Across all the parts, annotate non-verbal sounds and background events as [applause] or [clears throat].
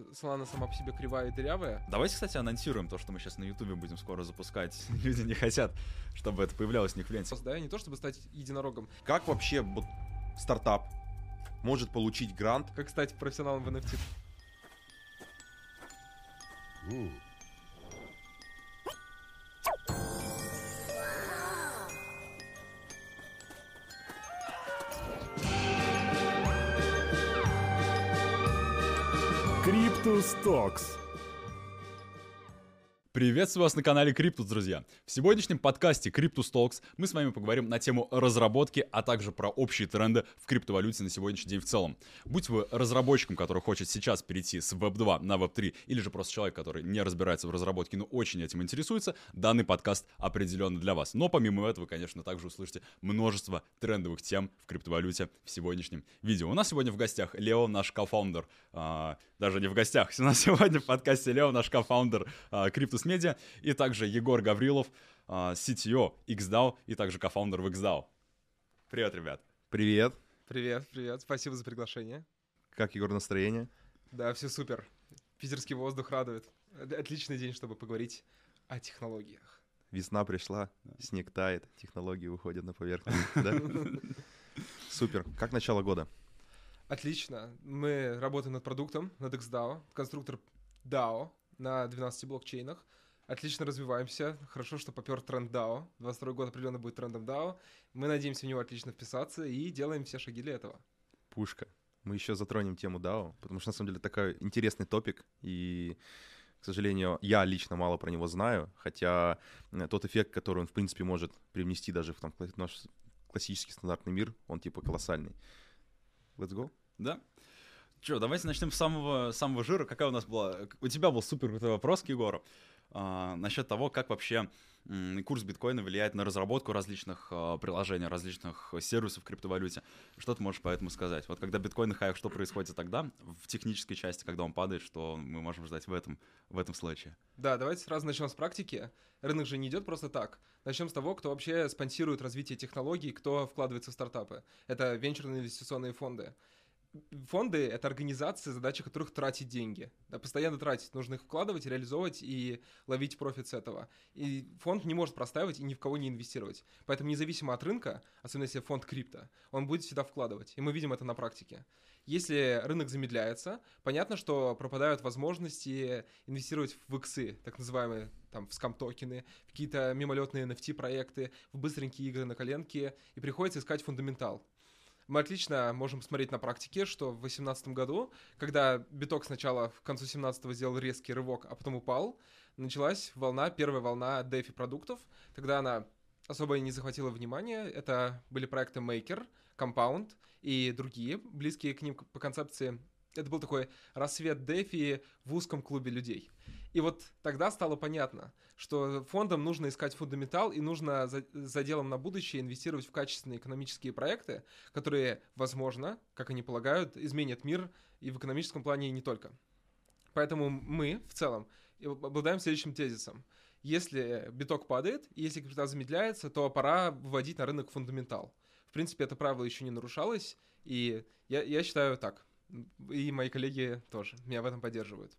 Solana сама по себе кривая и дырявая. Давайте, кстати, анонсируем то, что мы сейчас на Ютубе будем скоро запускать. [laughs] Люди не хотят, чтобы это появлялось у них в ленте. Да, не то чтобы стать единорогом. Как вообще вот стартап может получить грант? Как стать профессионалом в NFT? Cryptus Talks. Приветствую вас на канале Криптус, друзья. В сегодняшнем подкасте Cryptus Talks мы с вами поговорим на тему разработки, а также про общие тренды в криптовалюте на сегодняшний день в целом. Будь вы разработчиком, который хочет сейчас перейти с Web 2 на Web 3, или же просто человек, который не разбирается в разработке, но очень этим интересуется, данный подкаст определенно для вас. Но помимо этого, конечно, также услышите множество трендовых тем в криптовалюте в сегодняшнем видео. У нас сегодня в гостях Лео, наш co-founder, а, даже не в гостях, [laughs] у нас сегодня в подкасте Лео, наш кофаундер а, Cryptus Media, и также Егор Гаврилов, а, CTO XDAO и также кофаундер в XDAO. Привет, ребят. Привет. Привет, привет. Спасибо за приглашение. Как, Егор, настроение? Да, все супер. Питерский воздух радует. Отличный день, чтобы поговорить о технологиях. Весна пришла, снег тает, технологии выходят на поверхность. [laughs] да? Супер. Как начало года? Отлично. Мы работаем над продуктом, над XDAO, конструктор DAO на 12 блокчейнах. Отлично развиваемся. Хорошо, что попер тренд DAO. 22 год определенно будет трендом DAO. Мы надеемся в него отлично вписаться и делаем все шаги для этого. Пушка. Мы еще затронем тему DAO, потому что на самом деле такой интересный топик, и, к сожалению, я лично мало про него знаю, хотя э, тот эффект, который он, в принципе, может привнести даже в там, наш классический стандартный мир, он типа колоссальный. Let's go. Да? Че, давайте начнем с самого, самого жира. Какая у нас была... У тебя был супер крутой вопрос к Егору а, насчет того, как вообще курс биткоина влияет на разработку различных а, приложений, различных сервисов в криптовалюте. Что ты можешь по этому сказать? Вот когда биткоин на хаях, что происходит тогда в технической части, когда он падает, что мы можем ждать в этом, в этом случае? Да, давайте сразу начнем с практики. Рынок же не идет просто так. Начнем с того, кто вообще спонсирует развитие технологий, кто вкладывается в стартапы. Это венчурные инвестиционные фонды. Фонды — это организации, задача которых тратить деньги. Да, постоянно тратить, нужно их вкладывать, реализовывать и ловить профит с этого. И фонд не может простаивать и ни в кого не инвестировать. Поэтому независимо от рынка, особенно если фонд крипто, он будет всегда вкладывать. И мы видим это на практике. Если рынок замедляется, понятно, что пропадают возможности инвестировать в иксы, так называемые там, в скам-токены, в какие-то мимолетные NFT-проекты, в быстренькие игры на коленке, и приходится искать фундаментал. Мы отлично можем смотреть на практике, что в 2018 году, когда биток сначала в концу 17 сделал резкий рывок, а потом упал, началась волна, первая волна DeFi продуктов. Тогда она особо не захватила внимания. Это были проекты Maker, Compound и другие, близкие к ним по концепции. Это был такой рассвет DeFi в узком клубе людей. И вот тогда стало понятно, что фондам нужно искать фундаментал и нужно за, за делом на будущее инвестировать в качественные экономические проекты, которые, возможно, как они полагают, изменят мир и в экономическом плане и не только. Поэтому мы в целом обладаем следующим тезисом. Если биток падает, если капитал замедляется, то пора выводить на рынок фундаментал. В принципе, это правило еще не нарушалось, и я, я считаю так. И мои коллеги тоже меня в этом поддерживают.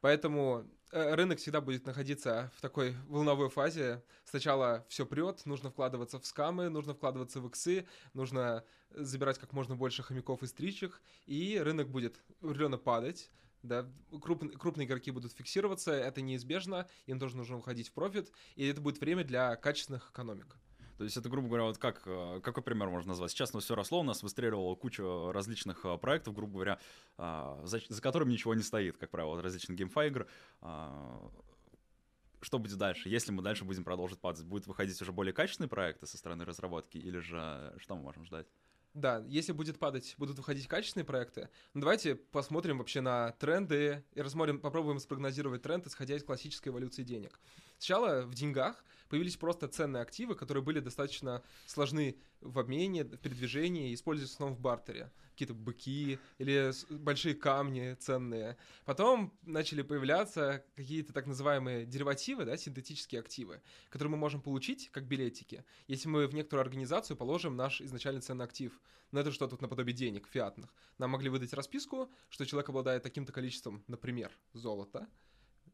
Поэтому э, рынок всегда будет находиться в такой волновой фазе. Сначала все прет, нужно вкладываться в скамы, нужно вкладываться в иксы, нужно забирать как можно больше хомяков и стричь их, и рынок будет определенно падать. Да, круп, крупные игроки будут фиксироваться, это неизбежно, им тоже нужно уходить в профит, и это будет время для качественных экономик. То есть это, грубо говоря, вот как, э, какой пример можно назвать? Сейчас у нас все росло, у нас выстреливало кучу различных э, проектов, грубо говоря, а, за, за которыми ничего не стоит, как правило, различных GameFi игр. А, Что будет дальше? Если мы дальше будем продолжить падать, будут выходить уже более качественные проекты со стороны разработки, или же что мы можем ждать? Да, если будет падать, будут выходить качественные проекты. Ну, давайте посмотрим вообще на тренды и рассмотрим, попробуем спрогнозировать тренд, исходя из классической эволюции денег. Сначала в деньгах появились просто ценные активы, которые были достаточно сложны в обмене, в передвижении, используются в основном в бартере. Какие-то быки или большие камни ценные. Потом начали появляться какие-то так называемые деривативы, да, синтетические активы, которые мы можем получить как билетики, если мы в некоторую организацию положим наш изначальный ценный актив. Но это что-то наподобие денег фиатных. Нам могли выдать расписку, что человек обладает таким-то количеством, например, золота,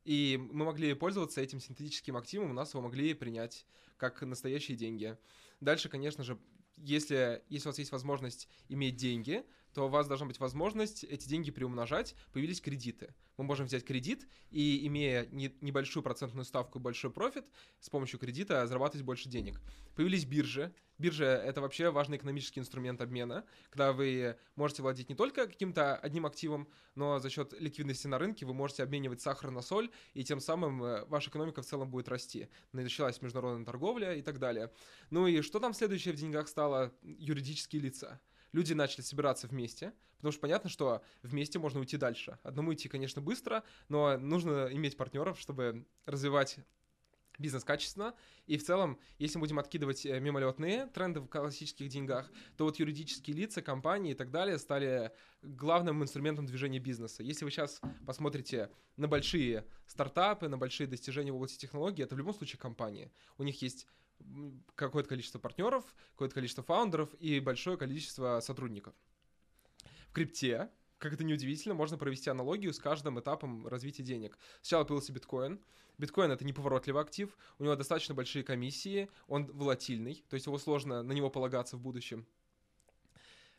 и мы могли пользоваться этим синтетическим активом, у нас его могли принять как настоящие деньги. Дальше, конечно же, если, если у вас есть возможность иметь деньги, то у вас должна быть возможность эти деньги приумножать. Появились кредиты. Мы можем взять кредит и, имея не, небольшую процентную ставку и большой профит, с помощью кредита зарабатывать больше денег. Появились биржи. Биржа — это вообще важный экономический инструмент обмена, когда вы можете владеть не только каким-то одним активом, но за счет ликвидности на рынке вы можете обменивать сахар на соль, и тем самым э, ваша экономика в целом будет расти. Началась международная торговля и так далее. Ну и что там следующее в деньгах стало? Юридические лица люди начали собираться вместе, потому что понятно, что вместе можно уйти дальше. Одному идти, конечно, быстро, но нужно иметь партнеров, чтобы развивать бизнес качественно. И в целом, если мы будем откидывать э, мимолетные тренды в классических деньгах, то вот юридические лица, компании и так далее стали главным инструментом движения бизнеса. Если вы сейчас посмотрите на большие стартапы, на большие достижения в области технологий, это в любом случае компании. У них есть какое-то количество партнеров, какое-то количество фаундеров и большое количество сотрудников. В крипте, как это неудивительно, можно провести аналогию с каждым этапом развития денег. Сначала появился биткоин. Биткоин — это неповоротливый актив, у него достаточно большие комиссии, он волатильный, то есть его сложно на него полагаться в будущем.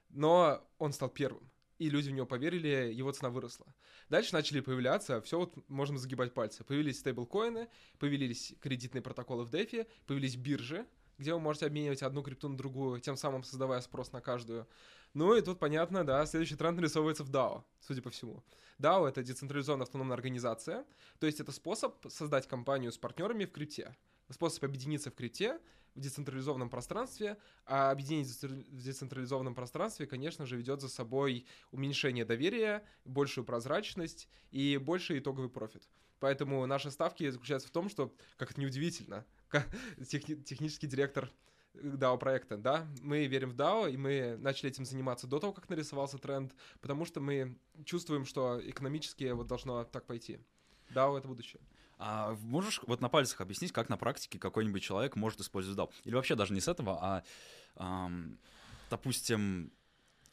Но он стал первым и люди в него поверили, его цена выросла. Дальше начали появляться, все вот можем загибать пальцы. Появились стейблкоины, появились кредитные протоколы в DeFi, появились биржи, где вы можете обменивать одну крипту на другую, тем самым создавая спрос на каждую. Ну и тут понятно, да, следующий тренд нарисовывается в DAO, судя по всему. DAO — это децентрализованная автономная организация, то есть это способ создать компанию с партнерами в крипте, способ объединиться в крипте, в децентрализованном пространстве, а объединение в децентрализованном пространстве, конечно же, ведет за собой уменьшение доверия, большую прозрачность и больший итоговый профит. Поэтому наши ставки заключаются в том, что, как это неудивительно, [laughs] техни- технический директор DAO проекта, да, мы верим в DAO, и мы начали этим заниматься до того, как нарисовался тренд, потому что мы чувствуем, что экономически вот должно так пойти. DAO — это будущее. А можешь вот на пальцах объяснить, как на практике какой-нибудь человек может использовать DAO? Или вообще даже не с этого, а, эм, допустим,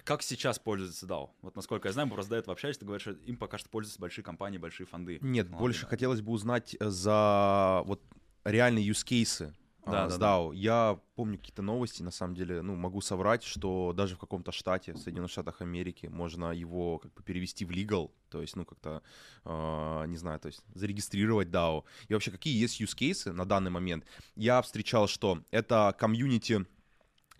как сейчас пользуется DAO? Вот насколько я знаю, мы просто до этого общались, ты говоришь, что им пока что пользуются большие компании, большие фонды. Нет, Молодые. больше хотелось бы узнать за вот реальные use cases да, а, да, с DAO. Да. Я помню какие-то новости, на самом деле, ну, могу соврать, что даже в каком-то штате, в Соединенных Штатах Америки, можно его как бы перевести в legal, то есть, ну, как-то, э, не знаю, то есть зарегистрировать DAO. И вообще, какие есть use cases на данный момент? Я встречал, что это комьюнити,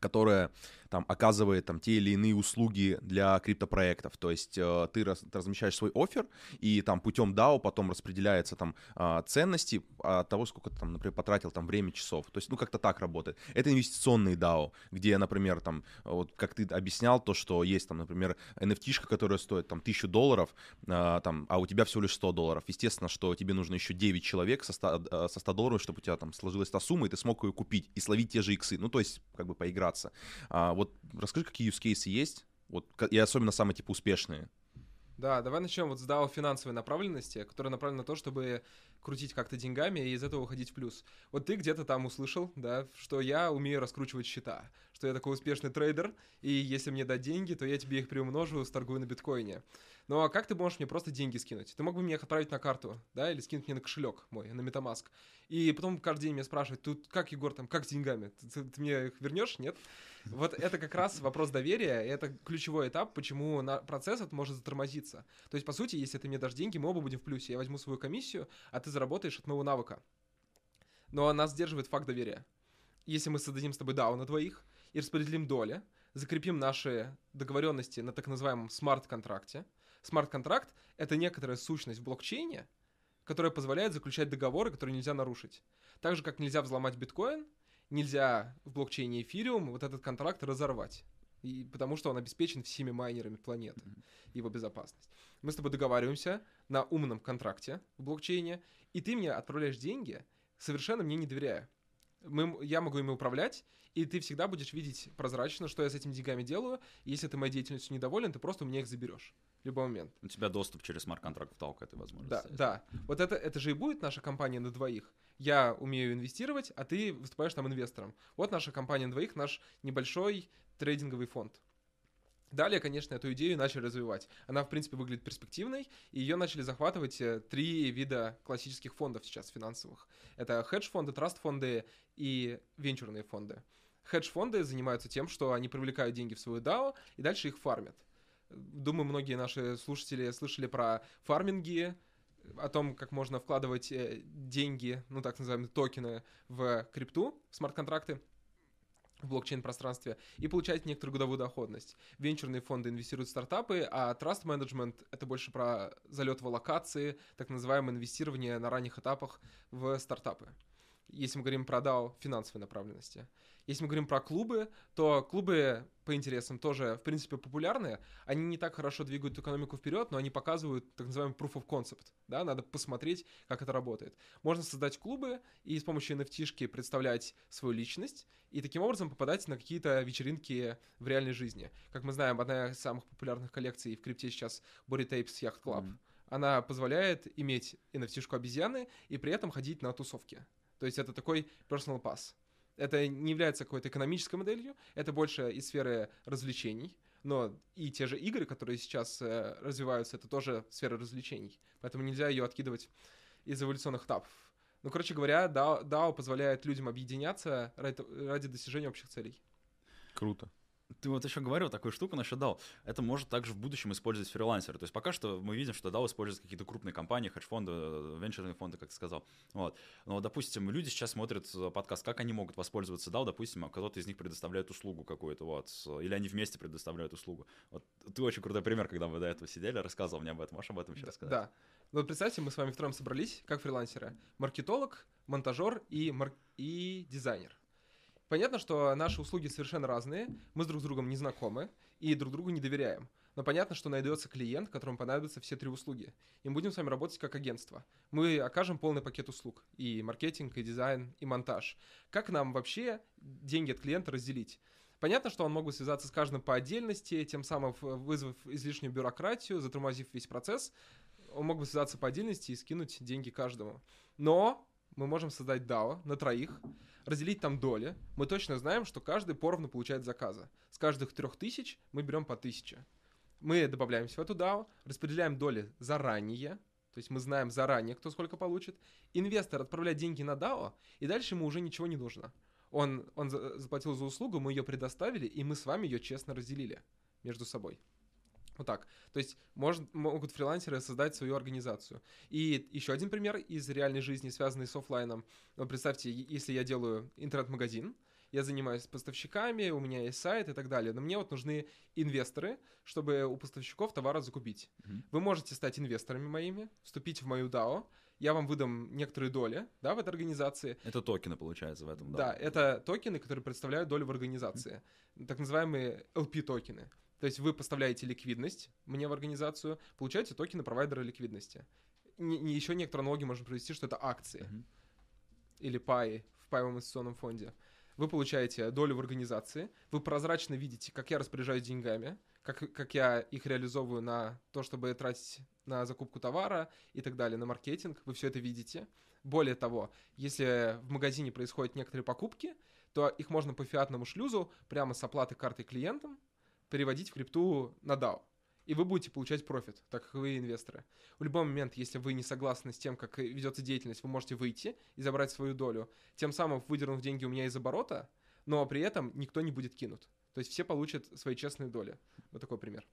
которое там оказывает там те или иные услуги для криптопроектов. То есть э, ты, раз, ты размещаешь свой офер, и там путем DAO потом распределяется там э, ценности от того, сколько ты там, например, потратил там время, часов. То есть, ну, как-то так работает. Это инвестиционный DAO, где, например, там, вот как ты объяснял, то, что есть там, например, NFT-шка, которая стоит там тысячу долларов, э, там, а у тебя всего лишь 100 долларов. Естественно, что тебе нужно еще 9 человек со 100, э, со 100 долларов, чтобы у тебя там сложилась та сумма, и ты смог ее купить и словить те же иксы. Ну, то есть, как бы поиграться. А, вот расскажи, какие use cases есть, вот, и особенно самые, типа, успешные. Да, давай начнем вот с DAO финансовой направленности, которая направлена на то, чтобы крутить как-то деньгами и из этого выходить в плюс. Вот ты где-то там услышал, да, что я умею раскручивать счета, что я такой успешный трейдер, и если мне дать деньги, то я тебе их приумножу, сторгую на биткоине. Ну а как ты можешь мне просто деньги скинуть? Ты мог бы мне их отправить на карту, да, или скинуть мне на кошелек мой, на MetaMask. И потом каждый день меня спрашивают, тут как, Егор, там, как с деньгами? Ты, ты, ты мне их вернешь? Нет? [laughs] Вот это как раз вопрос доверия, и это ключевой этап, почему на процесс этот может затормозиться. То есть, по сути, если ты мне дашь деньги, мы оба будем в плюсе. Я возьму свою комиссию, а ты заработаешь от моего навыка. Но нас сдерживает факт доверия. Если мы создадим с тобой DAO на двоих и распределим доли, закрепим наши договоренности на так называемом смарт-контракте. Смарт-контракт — это некоторая сущность в блокчейне, которая позволяет заключать договоры, которые нельзя нарушить. Так же, как нельзя взломать биткоин — нельзя в блокчейне эфириум вот этот контракт разорвать. И, потому что он обеспечен всеми майнерами планеты, mm-hmm. его безопасность. Мы с тобой договариваемся на умном контракте в блокчейне, и ты мне отправляешь деньги, совершенно мне не доверяя. Мы, я могу ими управлять, и ты всегда будешь видеть прозрачно, что я с этими деньгами делаю. Если ты моей деятельностью недоволен, ты просто у меня их заберешь в любой момент. У тебя доступ через смарт-контракт в Тау к этой возможности. Да, да. Вот это, это же и будет наша компания на двоих. Я умею инвестировать, а ты выступаешь там инвестором. Вот наша компания на двоих, наш небольшой трейдинговый фонд. Далее, конечно, эту идею начали развивать. Она, в принципе, выглядит перспективной, и ее начали захватывать э, три вида классических фондов сейчас финансовых. Это хедж-фонды, траст-фонды и венчурные фонды. Хедж-фонды занимаются тем, что они привлекают деньги в свою DAO и дальше их фармят. Думаю, многие наши слушатели слышали про фарминги, о том, как можно вкладывать э, деньги, ну так называемые токены, в крипту, в смарт-контракты в блокчейн-пространстве и получать некоторую годовую доходность. Венчурные фонды инвестируют в стартапы, а Trust Management — это больше про залет в локации, так называемое инвестирование на ранних этапах в стартапы. Если мы говорим про DAO финансовой направленности. Если мы говорим про клубы, то клубы по интересам тоже, в принципе, популярны. Они не так хорошо двигают экономику вперед, но они показывают так называемый proof of concept. Да? Надо посмотреть, как это работает. Можно создать клубы и с помощью nft представлять свою личность и таким образом попадать на какие-то вечеринки в реальной жизни. Как мы знаем, одна из самых популярных коллекций в крипте сейчас Body Tapes Yacht Club. Mm-hmm. Она позволяет иметь nft обезьяны и при этом ходить на тусовки. То есть это такой personal pass. Это не является какой-то экономической моделью, это больше из сферы развлечений, но и те же игры, которые сейчас э, развиваются, это тоже сфера развлечений. Поэтому нельзя ее откидывать из эволюционных этапов. Ну, короче говоря, DAO, DAO позволяет людям объединяться ради, ради достижения общих целей. Круто. Ты вот еще говорил такую штуку насчет DAO. Это может также в будущем использовать фрилансеры. То есть пока что мы видим, что DAO используют какие-то крупные компании, хедж-фонды, венчурные фонды, как ты сказал. Вот. Но, допустим, люди сейчас смотрят э, подкаст, как они могут воспользоваться DAO, допустим, кто-то из них предоставляет услугу какую-то, вот, или они вместе предоставляют услугу. Вот ты очень крутой пример, когда мы до этого сидели, рассказывал мне об этом. Можешь об этом еще рассказать? Да. Ну, вот представьте, мы с вами втроем собрались, как фрилансеры. Маркетолог, монтажер и, мар... и дизайнер. Понятно, что наши услуги совершенно разные, мы с друг с другом не знакомы и друг другу не доверяем. Но понятно, что найдется клиент, которому понадобятся все три услуги. И мы будем с вами работать как агентство. Мы окажем полный пакет услуг. И маркетинг, и дизайн, и монтаж. Как нам вообще деньги от клиента разделить? Понятно, что он мог бы связаться с каждым по отдельности, тем самым вызвав излишнюю бюрократию, затормозив весь процесс. Он мог бы связаться по отдельности и скинуть деньги каждому. Но мы можем создать DAO на троих, разделить там доли. Мы точно знаем, что каждый поровну получает заказы. С каждых трех тысяч мы берем по тысяче. Мы добавляемся в эту DAO, распределяем доли заранее, то есть мы знаем заранее, кто сколько получит. Инвестор отправляет деньги на DAO, и дальше ему уже ничего не нужно. Он, он заплатил за услугу, мы ее предоставили, и мы с вами ее честно разделили между собой. Вот так. То есть может, могут фрилансеры создать свою организацию. И еще один пример из реальной жизни, связанный с офлайном. Ну, представьте, если я делаю интернет-магазин, я занимаюсь поставщиками, у меня есть сайт и так далее, но мне вот нужны инвесторы, чтобы у поставщиков товара закупить. Mm-hmm. Вы можете стать инвесторами моими, вступить в мою DAO, я вам выдам некоторые доли, да, в этой организации. Это токены, получается, в этом, да? Да, это токены, которые представляют долю в организации. Mm-hmm. Так называемые LP-токены. То есть вы поставляете ликвидность мне в организацию, получаете токены провайдера ликвидности. Не, не, еще некоторые аналогии можно провести, что это акции uh-huh. или паи в паевом инвестиционном фонде. Вы получаете долю в организации, вы прозрачно видите, как я распоряжаюсь деньгами, как, как я их реализовываю на то, чтобы тратить на закупку товара и так далее, на маркетинг, вы все это видите. Более того, если в магазине происходят некоторые покупки, то их можно по фиатному шлюзу прямо с оплаты картой клиентам переводить в крипту на DAO. И вы будете получать профит, так как вы инвесторы. В любой момент, если вы не согласны с тем, как ведется деятельность, вы можете выйти и забрать свою долю, тем самым выдернув деньги у меня из оборота, но при этом никто не будет кинут. То есть все получат свои честные доли. Вот такой пример.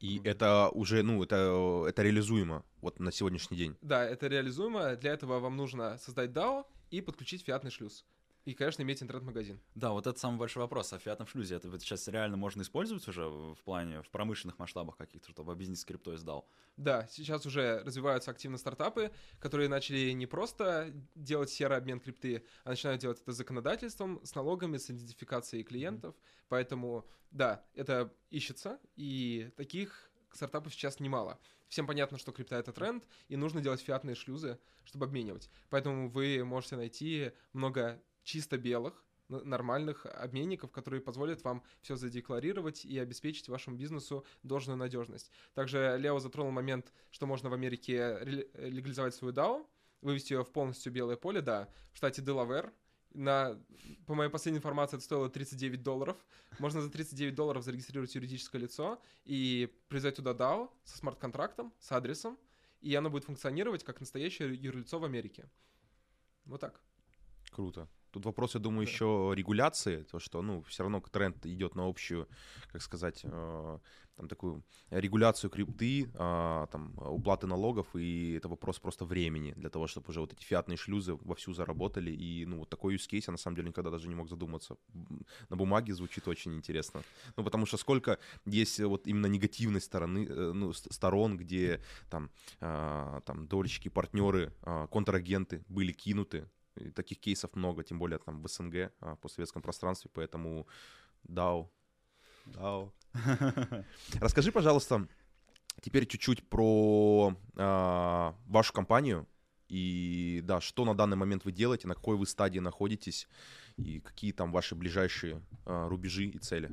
И это уже, ну, это, это реализуемо вот на сегодняшний день. Да, это реализуемо. Для этого вам нужно создать DAO и подключить фиатный шлюз. И, конечно, иметь интернет-магазин. Да, вот это самый большой вопрос. А фиатном шлюзе это сейчас реально можно использовать уже в плане, в промышленных масштабах каких-то, чтобы бизнес с криптой сдал? Да, сейчас уже развиваются активно стартапы, которые начали не просто делать серый обмен крипты, а начинают делать это законодательством, с налогами, с идентификацией клиентов. Mm-hmm. Поэтому, да, это ищется, и таких стартапов сейчас немало. Всем понятно, что крипта — это тренд, и нужно делать фиатные шлюзы, чтобы обменивать. Поэтому вы можете найти много чисто белых, нормальных обменников, которые позволят вам все задекларировать и обеспечить вашему бизнесу должную надежность. Также Лео затронул момент, что можно в Америке легализовать свою DAO, вывести ее в полностью белое поле, да. В штате Делавер на, по моей последней информации, это стоило 39 долларов. Можно за 39 долларов зарегистрировать юридическое лицо и привязать туда DAO со смарт-контрактом, с адресом, и оно будет функционировать как настоящее юрлицо в Америке. Вот так. Круто. Тут вопрос, я думаю, еще регуляции, то, что, ну, все равно тренд идет на общую, как сказать, э, там такую регуляцию крипты, а, там, уплаты налогов, и это вопрос просто времени для того, чтобы уже вот эти фиатные шлюзы вовсю заработали, и, ну, вот такой use case я на самом деле никогда даже не мог задуматься. На бумаге звучит очень интересно. Ну, потому что сколько есть вот именно негативной стороны, э, ну, сторон, где там, а, там дольщики, партнеры, а, контрагенты были кинуты, и таких кейсов много, тем более там в СНГ, а, постсоветском пространстве, поэтому DAO. [laughs] DAO. Расскажи, пожалуйста, теперь чуть-чуть про а, вашу компанию и, да, что на данный момент вы делаете, на какой вы стадии находитесь и какие там ваши ближайшие а, рубежи и цели.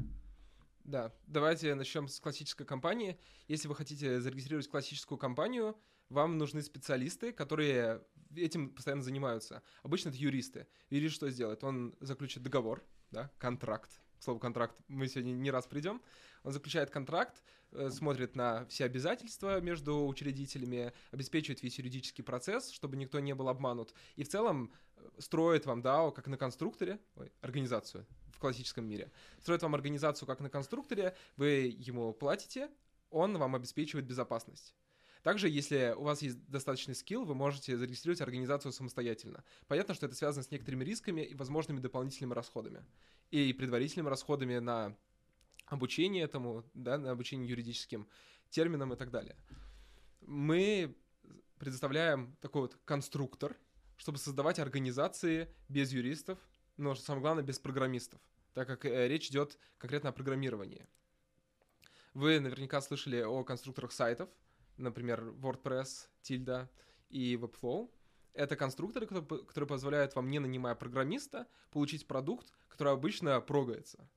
Да, давайте начнем с классической компании. Если вы хотите зарегистрировать классическую компанию, вам нужны специалисты, которые этим постоянно занимаются. Обычно это юристы. Юрист что сделает? Он заключит договор, да, контракт. К слову, контракт мы сегодня не раз придем. Он заключает контракт, э, смотрит на все обязательства между учредителями, обеспечивает весь юридический процесс, чтобы никто не был обманут. И в целом э, строит вам DAO как на конструкторе, ой, организацию в классическом мире. Строит вам организацию как на конструкторе, вы ему платите, он вам обеспечивает безопасность. Также, если у вас есть достаточный скилл, вы можете зарегистрировать организацию самостоятельно. Понятно, что это связано с некоторыми рисками и возможными дополнительными расходами. И предварительными расходами на обучение этому, да, на обучение юридическим терминам и так далее. Мы предоставляем такой вот конструктор, чтобы создавать организации без юристов, но самое главное, без программистов, так как э, речь идет конкретно о программировании. Вы наверняка слышали о конструкторах сайтов, например, WordPress, Tilda и Webflow. Это конструкторы, которые которые позволяют вам, не нанимая программиста, получить продукт, который обычно прогается.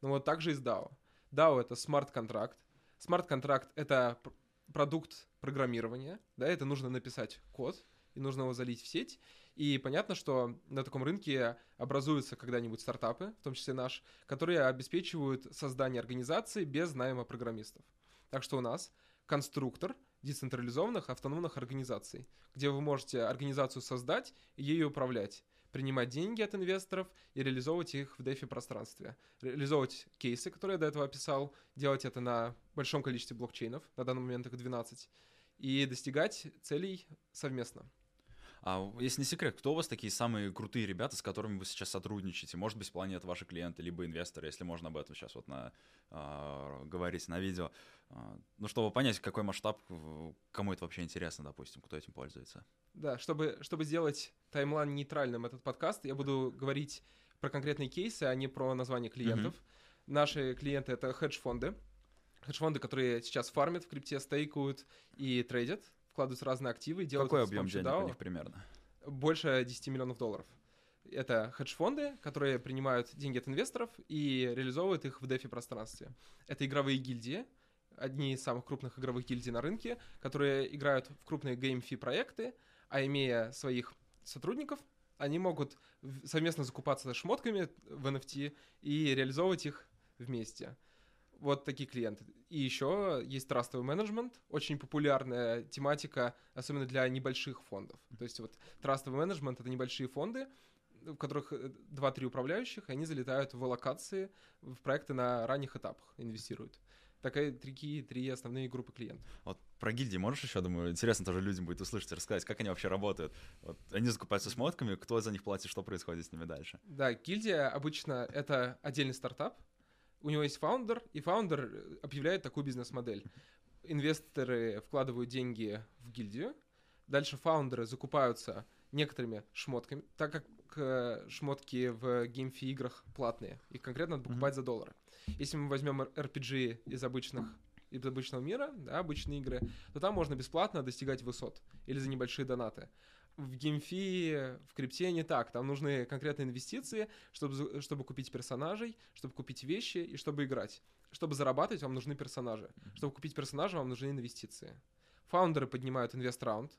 Ну вот так же и с DAO. DAO — это смарт-контракт. Смарт-контракт — это пр- продукт программирования, да, это нужно написать код, и нужно его залить в сеть. И понятно, что на таком рынке образуются когда-нибудь стартапы, в том числе наш, которые обеспечивают создание организации без найма программистов. Так что у нас конструктор децентрализованных автономных организаций, где вы можете организацию создать и ею управлять, принимать деньги от инвесторов и реализовывать их в DeFi пространстве. Реализовывать кейсы, которые я до этого описал, делать это на большом количестве блокчейнов, на данный момент их 12, и достигать целей совместно. А если не секрет, кто у вас такие самые крутые ребята, с которыми вы сейчас сотрудничаете? Может быть, в плане это ваши клиенты, либо инвесторы, если можно об этом сейчас вот на, а, говорить на видео. А, ну, чтобы понять, какой масштаб, кому это вообще интересно, допустим, кто этим пользуется. Да, чтобы, чтобы сделать таймлайн нейтральным этот подкаст, я буду говорить про конкретные кейсы, а не про название клиентов. Наши клиенты — это хедж-фонды. Хедж-фонды, которые сейчас фармят в крипте, стейкают и трейдят, вкладывают в разные активы и делают Какой объем денег у DAO. них примерно? Больше 10 миллионов долларов. Это хедж-фонды, которые принимают деньги от инвесторов и реализовывают их в DeFi пространстве. Это игровые гильдии, одни из самых крупных игровых гильдий на рынке, которые играют в крупные геймфи проекты, а имея своих сотрудников, они могут совместно закупаться шмотками в NFT и реализовывать их вместе. Вот такие клиенты. И еще есть трастовый менеджмент, очень популярная тематика, особенно для небольших фондов. То есть вот трастовый менеджмент — это небольшие фонды, в которых э, 2-3 управляющих, и они залетают в локации, в проекты на ранних этапах инвестируют. Такие такие три основные группы клиентов. Вот про гильдии можешь еще, думаю, интересно тоже людям будет услышать и рассказать, как они вообще работают. Вот они закупаются шмотками, кто за них платит, что происходит с ними дальше. Да, гильдия обычно это отдельный стартап. У него есть founder, и founder э, объявляет такую бизнес-модель. Инвесторы вкладывают деньги в гильдию, дальше founder ы закупаются некоторыми шмотками, так как э, шмотки в GameFi играх платные, их конкретно надо покупать за доллары. Если мы возьмем RPG из обычных из обычного мира, да, обычные игры, то там можно бесплатно достигать высот или за небольшие донаты. В GameFi, в крипте не так. Там нужны конкретные инвестиции, чтобы, чтобы купить персонажей, чтобы купить вещи и чтобы играть. Чтобы зарабатывать, вам нужны персонажи. Чтобы купить персонажа, вам нужны инвестиции. Founder ы поднимают инвест-раунд,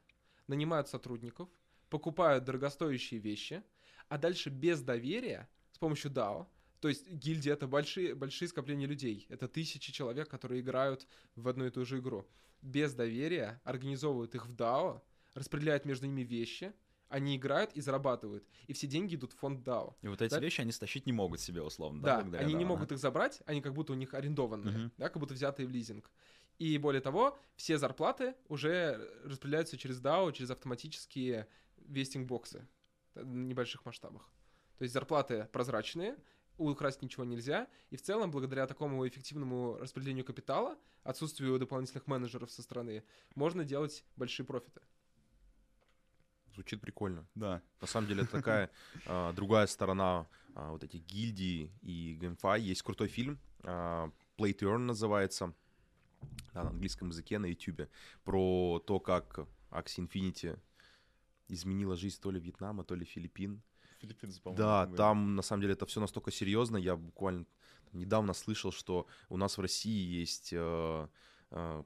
нанимают сотрудников, покупают дорогостоящие вещи, а дальше без доверия с помощью DAO, то есть гильдии это большие, большие скопления людей, это тысячи человек, которые играют в одну и ту же игру. Без доверия организовывают их в DAO, распределяют между ними вещи, они играют и зарабатывают. И все деньги идут в фонд DAO. И вот эти Да? вещи они стащить не могут себе, условно. Да, благодаря они не DAO, могут ага. их забрать, они как будто у них арендованные, Мгм. да, как будто взятые в лизинг. И более того, все зарплаты уже распределяются через DAO, через автоматические вестинг-боксы э, на небольших масштабах. То есть зарплаты прозрачные, украсть ничего нельзя, и в целом, благодаря такому эффективному распределению капитала, отсутствию дополнительных менеджеров со стороны, можно делать большие профиты. Звучит прикольно. Да. На самом деле, это такая [laughs] а, другая сторона а, вот этих гильдий и GameFi. Есть крутой фильм, а, Play to Earn называется, да, на английском языке, на YouTube, про то, как Axie Infinity изменила жизнь то ли Вьетнама, то ли Филиппин. Филиппинцы, Да, там на самом деле это все настолько серьезно. Я буквально недавно слышал, что у нас в России есть э, э,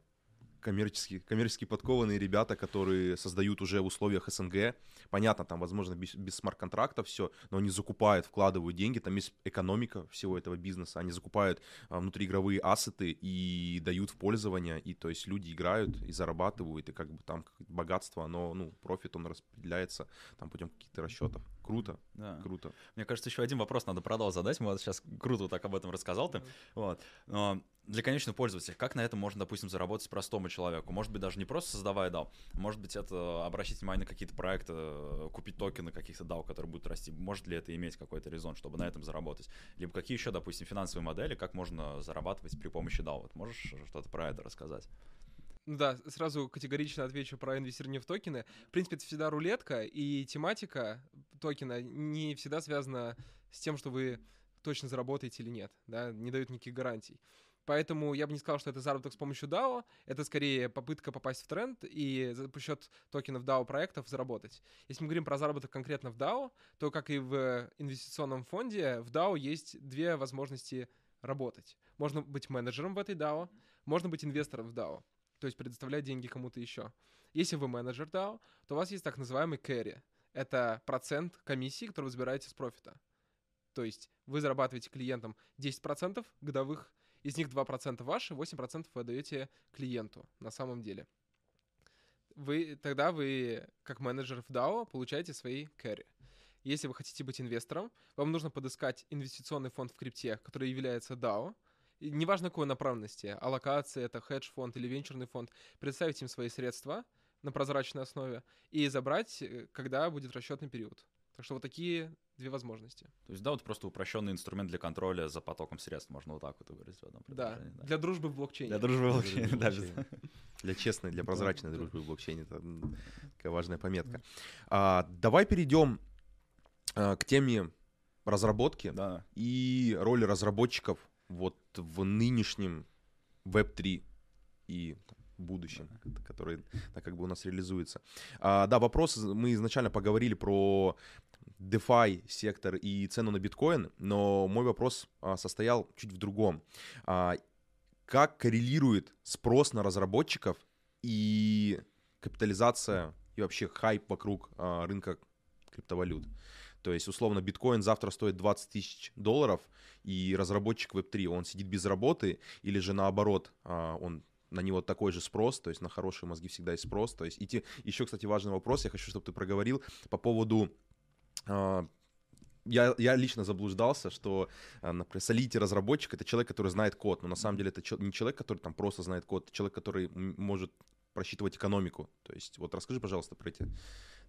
коммерчески, коммерчески подкованные ребята, которые создают уже в условиях СНГ. Понятно, там, возможно, без, без смарт-контракта все, но они закупают, вкладывают деньги, там есть экономика всего этого бизнеса. Они закупают а, внутриигровые ассеты и дают в пользование, и то есть люди играют и зарабатывают, и как бы там богатство, оно, ну, профит, он распределяется там путем каких-то расчетов. Круто, Да. круто. Мне кажется, еще один вопрос надо продолжить задать. Мы вот сейчас круто так об этом рассказал ты. Вот. Но для конечного пользователя, как на этом можно, допустим, заработать простому человеку? Может быть, даже не просто создавая DAO, может быть, это обращать внимание на какие-то проекты, э, купить токены каких-то DAO, которые будут расти. Может ли это иметь какой-то резон, чтобы на этом заработать? Либо какие еще, допустим, финансовые модели, как можно зарабатывать при помощи DAO? Вот можешь что-то про это рассказать? Ну да, сразу категорично отвечу про инвестирование в токены. В принципе, это всегда рулетка, и тематика токена не всегда связана с тем, что вы точно заработаете или нет, да, не дают никаких гарантий. Поэтому я бы не сказал, что это заработок с помощью DAO, это скорее попытка попасть в тренд и за счет токенов DAO проектов заработать. Если мы говорим про заработок конкретно в DAO, то, как и в инвестиционном фонде, в DAO есть две возможности работать. Можно быть менеджером в этой DAO, можно быть инвестором в DAO то есть предоставлять деньги кому-то еще. Если вы менеджер DAO, то у вас есть так называемый carry. Это процент комиссии, который вы забираете с профита. То есть вы зарабатываете клиентам 10% годовых, из них 2% ваши, 8% вы отдаете клиенту на самом деле. Вы, тогда вы, как менеджер в DAO, получаете свои carry. Если вы хотите быть инвестором, вам нужно подыскать инвестиционный фонд в крипте, который является DAO, неважно какой направленности, аллокация, это хедж-фонд или венчурный фонд, предоставить им свои средства на прозрачной основе и забрать, э, когда будет расчетный период. Так что вот такие две возможности. То есть, да, вот просто упрощенный инструмент для контроля за потоком средств, можно вот так вот выразить в одном Да, предложении. для дружбы в блокчейне. Для дружбы в да, блокчейне. без- [laughs] Для честной, для прозрачной да. дружбы в блокчейне это такая важная пометка. А, давай перейдем а, к теме разработки Да. и роли разработчиков вот в нынешнем Web3 и будущем, ко- который да, как бы у нас реализуется. А, да, вопрос, мы изначально поговорили про DeFi сектор и цену на биткоин, но мой вопрос а, состоял чуть в другом. А, как коррелирует спрос на разработчиков и капитализация и вообще хайп вокруг а, рынка криптовалют? То есть, условно, биткоин завтра стоит 20 тысяч долларов, и разработчик Web3, он сидит без работы, или же наоборот, а, он на него такой же спрос, то есть на хорошие мозги всегда есть спрос. То есть и те- еще, кстати, важный вопрос, я хочу, чтобы ты проговорил по поводу а, я, я лично заблуждался, что, а, например, солидите разработчик это человек, который знает код, но на самом деле это не человек, который там просто знает код, это человек, который может просчитывать экономику. То есть вот расскажи, пожалуйста, про эти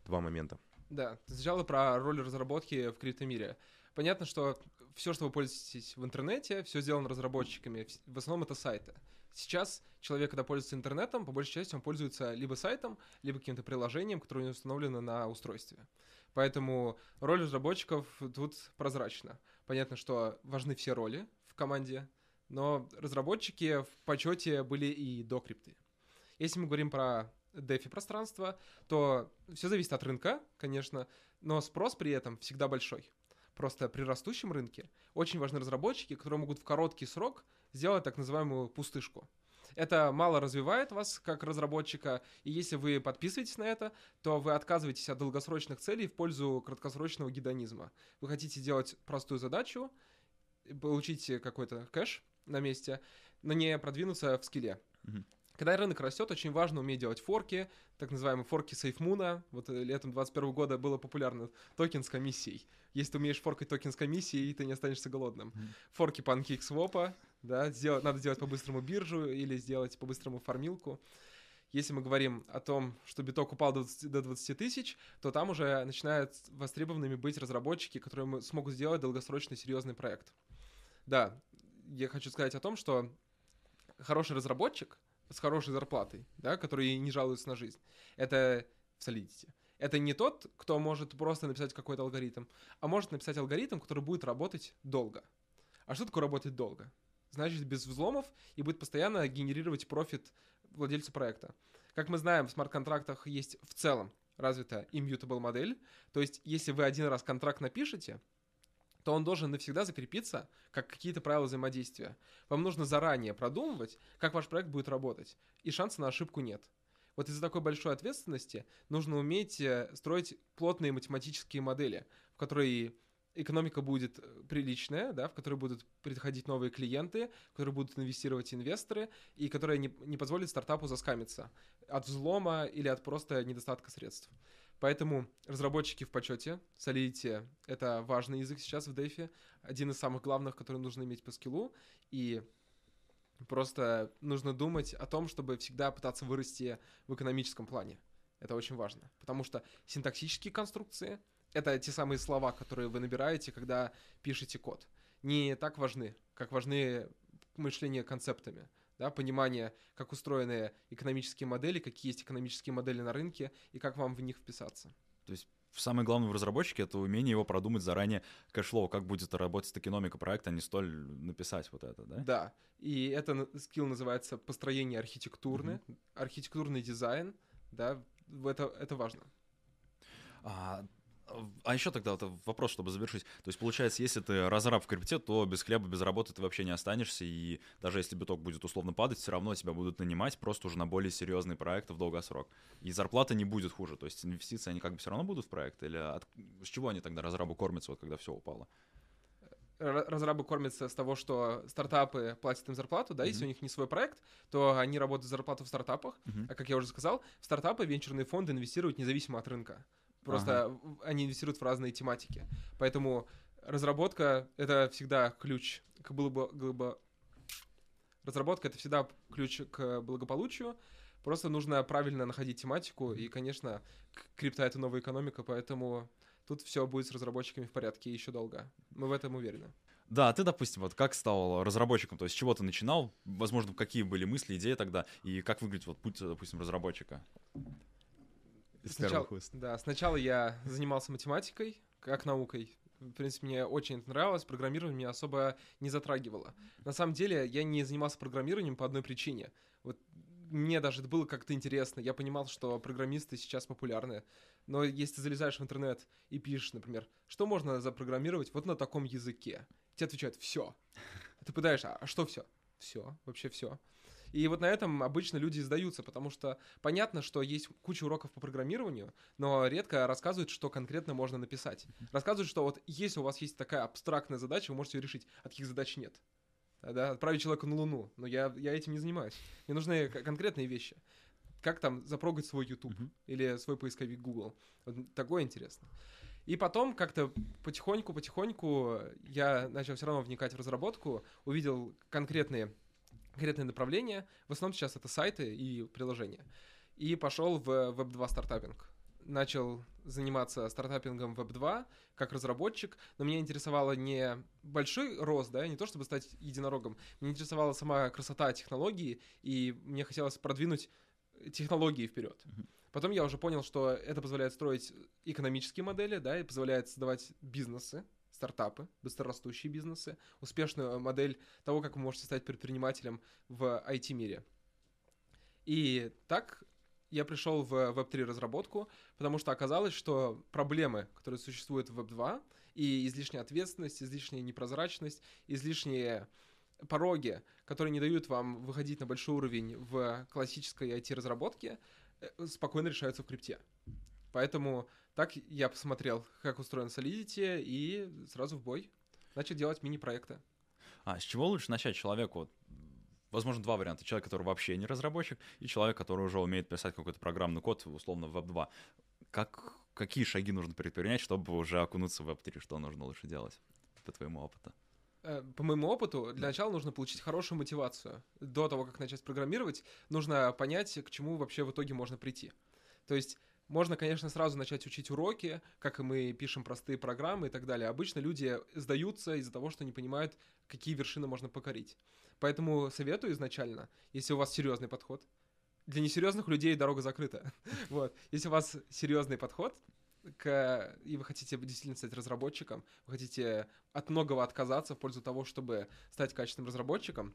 два момента. Да, сначала про роль разработки в криптомире. Понятно, что все, что вы пользуетесь в интернете, все сделано разработчиками. В основном это сайты. Сейчас человек, когда пользуется интернетом, по большей части он пользуется либо сайтом, либо каким-то приложением, которое у него установлено на устройстве. Поэтому роль разработчиков тут прозрачна. Понятно, что важны все роли в команде но разработчики в почете были и до крипты. Если мы говорим про DeFi пространство, то все зависит от рынка, конечно, но спрос при этом всегда большой. Просто при растущем рынке очень важны разработчики, которые могут в короткий срок сделать так называемую пустышку. Это мало развивает вас как разработчика, и если вы подписываетесь на это, то вы отказываетесь от долгосрочных целей в пользу краткосрочного гедонизма. Вы хотите делать простую задачу, получить какой-то кэш на месте, но не продвинуться в skill е. Мгм. Когда рынок растет, очень важно уметь делать форки, так называемые форки SafeMoon. Вот э, летом 2021 года было популярно токен с комиссией. Если ты умеешь форкать токен с комиссией, ты не останешься голодным. Мгм. Форки PancakeSwap, да, сделать, надо сделать по-быстрому биржу или сделать по-быстрому фармилку. Если мы говорим о том, что биток упал до 20, до 20 тысяч, то там уже начинают востребованными быть разработчики, которые смогут сделать долгосрочный серьезный проект. Да, я хочу сказать о том, что хороший разработчик с хорошей зарплатой, да, который не жалуется на жизнь, это в Solidity. Это не тот, кто может просто написать какой-то алгоритм, а может написать алгоритм, который будет работать долго. А что такое работать долго? Значит, без взломов и будет постоянно генерировать профит владельцу проекта. Как мы знаем, в смарт-контрактах есть в целом развита immutable модель. То есть, если вы один раз контракт напишете, то он должен навсегда закрепиться как какие-то правила взаимодействия. Вам нужно заранее продумывать, как ваш проект будет работать, и шанса на ошибку нет. Вот из-за такой большой ответственности нужно уметь э, строить плотные математические модели, в которые экономика будет э, приличная, да, в которой будут приходить новые клиенты, в которые будут инвестировать инвесторы, и которая не, не позволит стартапу заскамиться от взлома или от просто недостатка средств. Поэтому разработчики в почете, Solidity — это важный язык сейчас в DeFi, один из самых главных, который нужно иметь по скиллу, и просто нужно думать о том, чтобы всегда пытаться вырасти в экономическом плане. Это очень важно, потому что синтаксические конструкции — это те самые слова, которые вы набираете, когда пишете код. Не так важны, как важны мышление концептами, да, понимание, как устроены экономические модели, какие есть экономические модели на рынке и как вам в них вписаться. То есть самое главное в разработчике — это умение его продумать заранее кэшлоу, как будет работать экономика проекта, а не столь написать вот это, да? Да, и это скилл называется построение архитектурный, архитектурный дизайн, да, это, это важно. А, а еще тогда вот вопрос, чтобы завершить. То есть, получается, если ты разраб в крипте, то без хлеба, без работы ты вообще не останешься, и даже если биток будет условно падать, все равно тебя будут нанимать просто уже на более серьезные проекты в долгосрок. И зарплата не будет хуже, то есть инвестиции, они как бы все равно будут в проект, или от- с чего они тогда разрабу кормятся, вот когда все упало? Разрабы кормятся с того, что стартапы платят им зарплату, да, если Мгм. у них не свой проект, то они работают за зарплату в стартапах, Мгм. а как я уже сказал, в стартапы венчурные фонды инвестируют независимо от рынка. Просто в- они инвестируют в разные тематики. Поэтому разработка — это всегда ключ к благо- глобо- Разработка — это всегда ключ к благополучию. Просто нужно правильно находить тематику. И, конечно, крипта — это новая экономика, поэтому тут все будет с разработчиками в порядке еще долго. Мы в этом уверены. Да, а ты, допустим, вот как стал разработчиком, то есть с чего ты начинал, возможно, какие были мысли, идеи тогда, и как выглядит вот путь, допустим, разработчика? Сначала- уст. Да, сначала я занимался математикой, как наукой. В принципе, мне очень это нравилось, программирование меня особо не затрагивало. На самом деле, я не занимался программированием по одной причине. Вот мне даже это было как-то интересно. Я понимал, что программисты сейчас популярны. Но если ты залезаешь в интернет и пишешь, например, что можно запрограммировать вот на таком языке, тебе отвечают «все». Ты пытаешься, а что все? Все, вообще все. И вот на этом обычно люди сдаются, потому что понятно, что есть куча уроков по программированию, но редко рассказывают, что конкретно можно написать. Рассказывают, что вот если у вас есть такая абстрактная задача, вы можете ее решить, а таких задач нет. Да, отправить человека на Луну, но я, я этим не занимаюсь. Мне нужны конкретные вещи. Как там запрогать свой YouTube Мгм. или свой поисковик Google. Вот такое интересно. И потом как-то потихоньку-потихоньку я начал все равно вникать в разработку, увидел конкретные, конкретные направления. В основном сейчас это сайты и приложения. И пошел в Web2 стартапинг. Начал заниматься стартапингом Web2 как разработчик, но меня интересовало не большой рост, да, не то чтобы стать единорогом. Меня интересовала сама красота технологии, и мне хотелось продвинуть технологии вперед. Потом я уже понял, что это позволяет строить экономические модели, да, и позволяет создавать бизнесы стартапы, быстрорастущие бизнесы, успешную модель того, как вы можете стать предпринимателем в IT-мире. И так я пришел в Web3 разработку, потому что оказалось, что проблемы, которые существуют в Web2, и излишняя ответственность, излишняя непрозрачность, излишние пороги, которые не дают вам выходить на большой уровень в классической IT-разработке, э, спокойно решаются в крипте. Поэтому так я посмотрел, как устроен Solidity, и сразу в бой начал делать мини-проекты. А с чего лучше начать человеку? Возможно, два варианта. Человек, который вообще не разработчик, и человек, который уже умеет писать какой-то программный код, условно, в Web2. Как, какие шаги нужно предпринять, чтобы уже окунуться в Web3? Что нужно лучше делать, по твоему опыту? Э, по моему опыту, для начала нужно получить хорошую мотивацию. До того, как начать программировать, нужно понять, к чему вообще в итоге можно прийти. То есть можно, конечно, сразу начать учить уроки, как и мы пишем простые программы и так далее. Обычно люди сдаются из-за того, что не понимают, какие вершины можно покорить. Поэтому советую изначально, если у вас серьезный подход. Для несерьезных людей дорога закрыта. [laughs] Вот. Если у вас серьезный подход, к, и вы хотите действительно стать разработчиком, вы хотите от многого отказаться в пользу того, чтобы стать качественным разработчиком,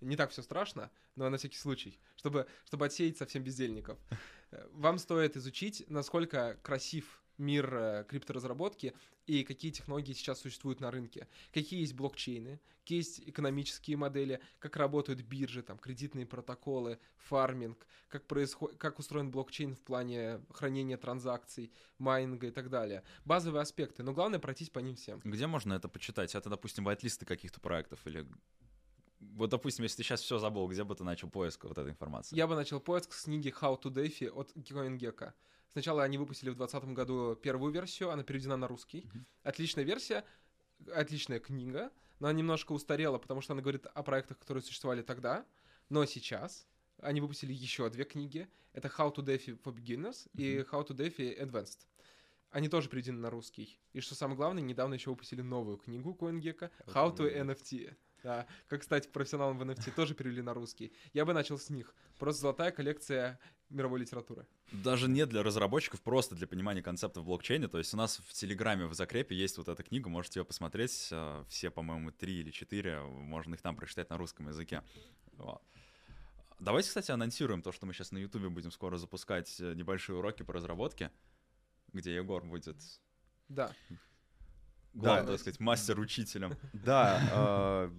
не так все страшно, но на всякий случай, чтобы, чтобы отсеять совсем бездельников. [laughs] Вам стоит изучить, насколько красив мир э, крипторазработки и какие технологии сейчас существуют на рынке, какие есть блокчейны, какие есть экономические модели, как работают биржи, там, кредитные протоколы, фарминг, как, происход... как устроен блокчейн в плане хранения транзакций, майнинга и так далее. Базовые аспекты, но главное пройтись по ним всем. Где можно это почитать? Это, допустим, вайт-листы каких-то проектов или вот, допустим, если ты сейчас все забыл, где бы ты начал поиск вот этой информации? Я бы начал поиск с книги How to DeFi от CoinGecko. Сначала они выпустили в 2020 году первую версию, она переведена на русский. Mm-hmm. Отличная версия, отличная книга, но она немножко устарела, потому что она говорит о проектах, которые существовали тогда, но сейчас они выпустили еще две книги. Это How to DeFi for Beginners mm-hmm. и How to DeFi Advanced. Они тоже переведены на русский. И что самое главное, недавно еще выпустили новую книгу CoinGecko How to NFT. Да, как стать профессионалом в NFT, тоже перевели на русский. Я бы начал с них. Просто золотая коллекция мировой литературы. Даже не для разработчиков, просто для понимания концепта в блокчейне. То есть у нас в Телеграме в закрепе есть вот эта книга, можете ее посмотреть. Э, все, по-моему, три или четыре, можно их там прочитать на русском языке. Вот. Давайте, кстати, анонсируем то, что мы сейчас на Ютубе будем скоро запускать э, небольшие уроки по разработке, где Егор будет... Да главным, да, так сказать, мастер-учителем. Да, а,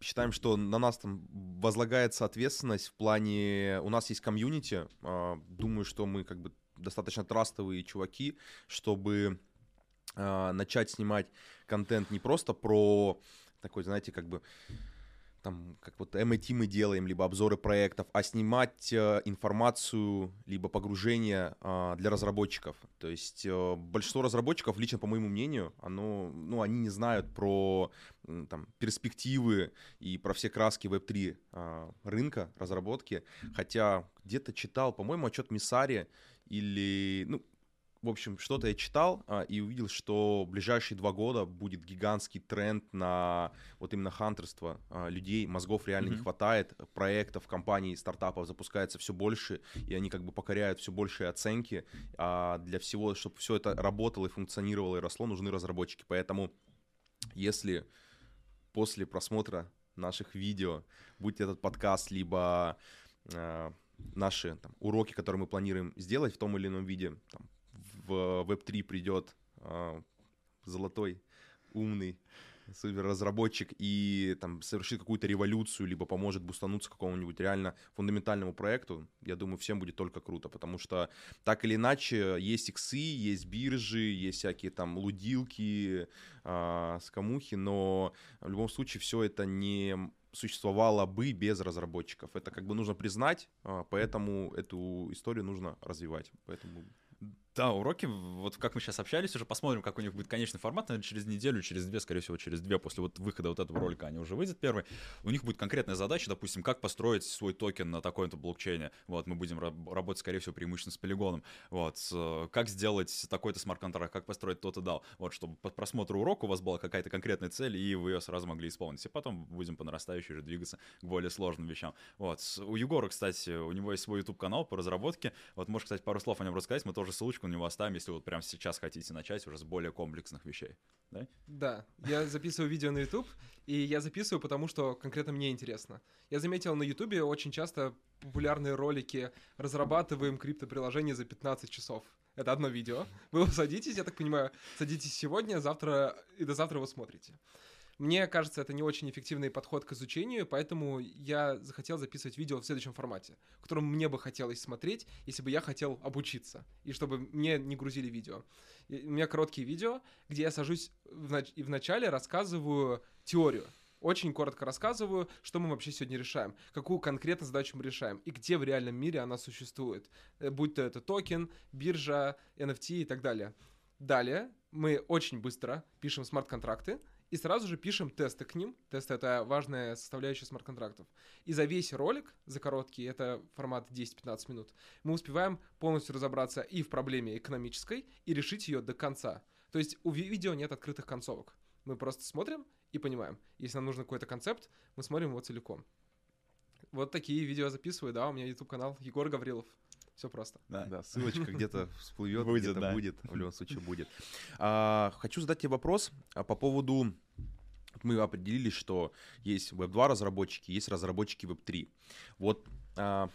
считаем, что на нас там возлагается ответственность в плане... У нас есть комьюнити, а, думаю, что мы как бы достаточно трастовые чуваки, чтобы а, начать снимать контент не просто про такой, знаете, как бы там, как вот MIT мы делаем, либо обзоры проектов, а снимать э, информацию, либо погружение э, для разработчиков. То есть э, большинство разработчиков, лично по моему мнению, оно, ну, они не знают про там, перспективы и про все краски Web3 э, рынка разработки, хотя где-то читал, по-моему, отчет Миссари или, ну, в общем, что-то я читал а, и увидел, что в ближайшие два года будет гигантский тренд на вот именно хантерство а, людей, мозгов реально mm-hmm. не хватает, проектов, компаний, стартапов запускается все больше, и они как бы покоряют все большие оценки. А для всего, чтобы все это работало и функционировало и росло, нужны разработчики. Поэтому, если после просмотра наших видео, будь этот подкаст, либо э, наши там, уроки, которые мы планируем сделать в том или ином виде, там, в Web3 придет э, золотой, умный супер разработчик и там совершит какую-то революцию, либо поможет бустануться какому-нибудь реально фундаментальному проекту, я думаю, всем будет только круто, потому что так или иначе есть иксы, есть биржи, есть всякие там лудилки, э, скамухи, но в любом случае все это не существовало бы без разработчиков. Это как бы нужно признать, а, поэтому эту историю нужно развивать. Поэтому да, уроки, вот как мы сейчас общались, уже посмотрим, как у них будет конечный формат, наверное, через неделю, через две, скорее всего, через две, после вот выхода вот этого ролика они уже выйдет первый. У них будет конкретная задача, допустим, как построить свой токен на такой-то блокчейне. Вот, мы будем работать, скорее всего, преимущественно с полигоном. Вот, как сделать такой-то смарт-контракт, как построить тот идал. Вот, чтобы по просмотру урока у вас была какая-то конкретная цель, и вы ее сразу могли исполнить. И потом будем по нарастающей уже двигаться к более сложным вещам. Вот, у Егора, кстати, у него есть свой YouTube-канал по разработке. Вот, можешь, кстати, пару слов о нем рассказать, мы тоже ссылочку ссылочку на него оставим, если вот прямо сейчас хотите начать уже с более комплексных вещей. Да? Да, я записываю видео на YouTube, и я записываю, потому что конкретно мне интересно. Я заметил на YouTube очень часто популярные ролики «Разрабатываем криптоприложение за 15 часов». Это одно видео. Вы садитесь, я так понимаю, садитесь сегодня, завтра и до завтра вы смотрите. Мне кажется, это не очень эффективный подход к изучению, поэтому я захотел записывать видео в следующем формате, в котором мне бы хотелось смотреть, если бы я хотел обучиться, и чтобы мне не грузили видео. У меня короткие видео, где я сажусь в нач- и вначале рассказываю теорию, очень коротко рассказываю, что мы вообще сегодня решаем, какую конкретно задачу мы решаем и где в реальном мире она существует, Э, будь то это токен, биржа, NFT и так далее. Далее мы очень быстро пишем смарт-контракты и сразу же пишем тесты к ним. Тесты — это важная составляющая смарт-контрактов. И за весь ролик, за короткий, это формат 10-15 минут, мы успеваем полностью разобраться и в проблеме экономической, и решить ее до конца. То есть у ви- видео нет открытых концовок. Мы просто смотрим и понимаем. Если нам нужен какой-то концепт, мы смотрим его целиком. Вот такие видео записываю, да, у меня YouTube канал Егор Гаврилов. Все просто. Да. Да, ссылочка где-то всплывет, Будет, где-то да. будет, в любом случае будет. А, хочу задать тебе вопрос а, по поводу... Мы определились, что есть Web2 разработчики, есть разработчики Web3. Вот а,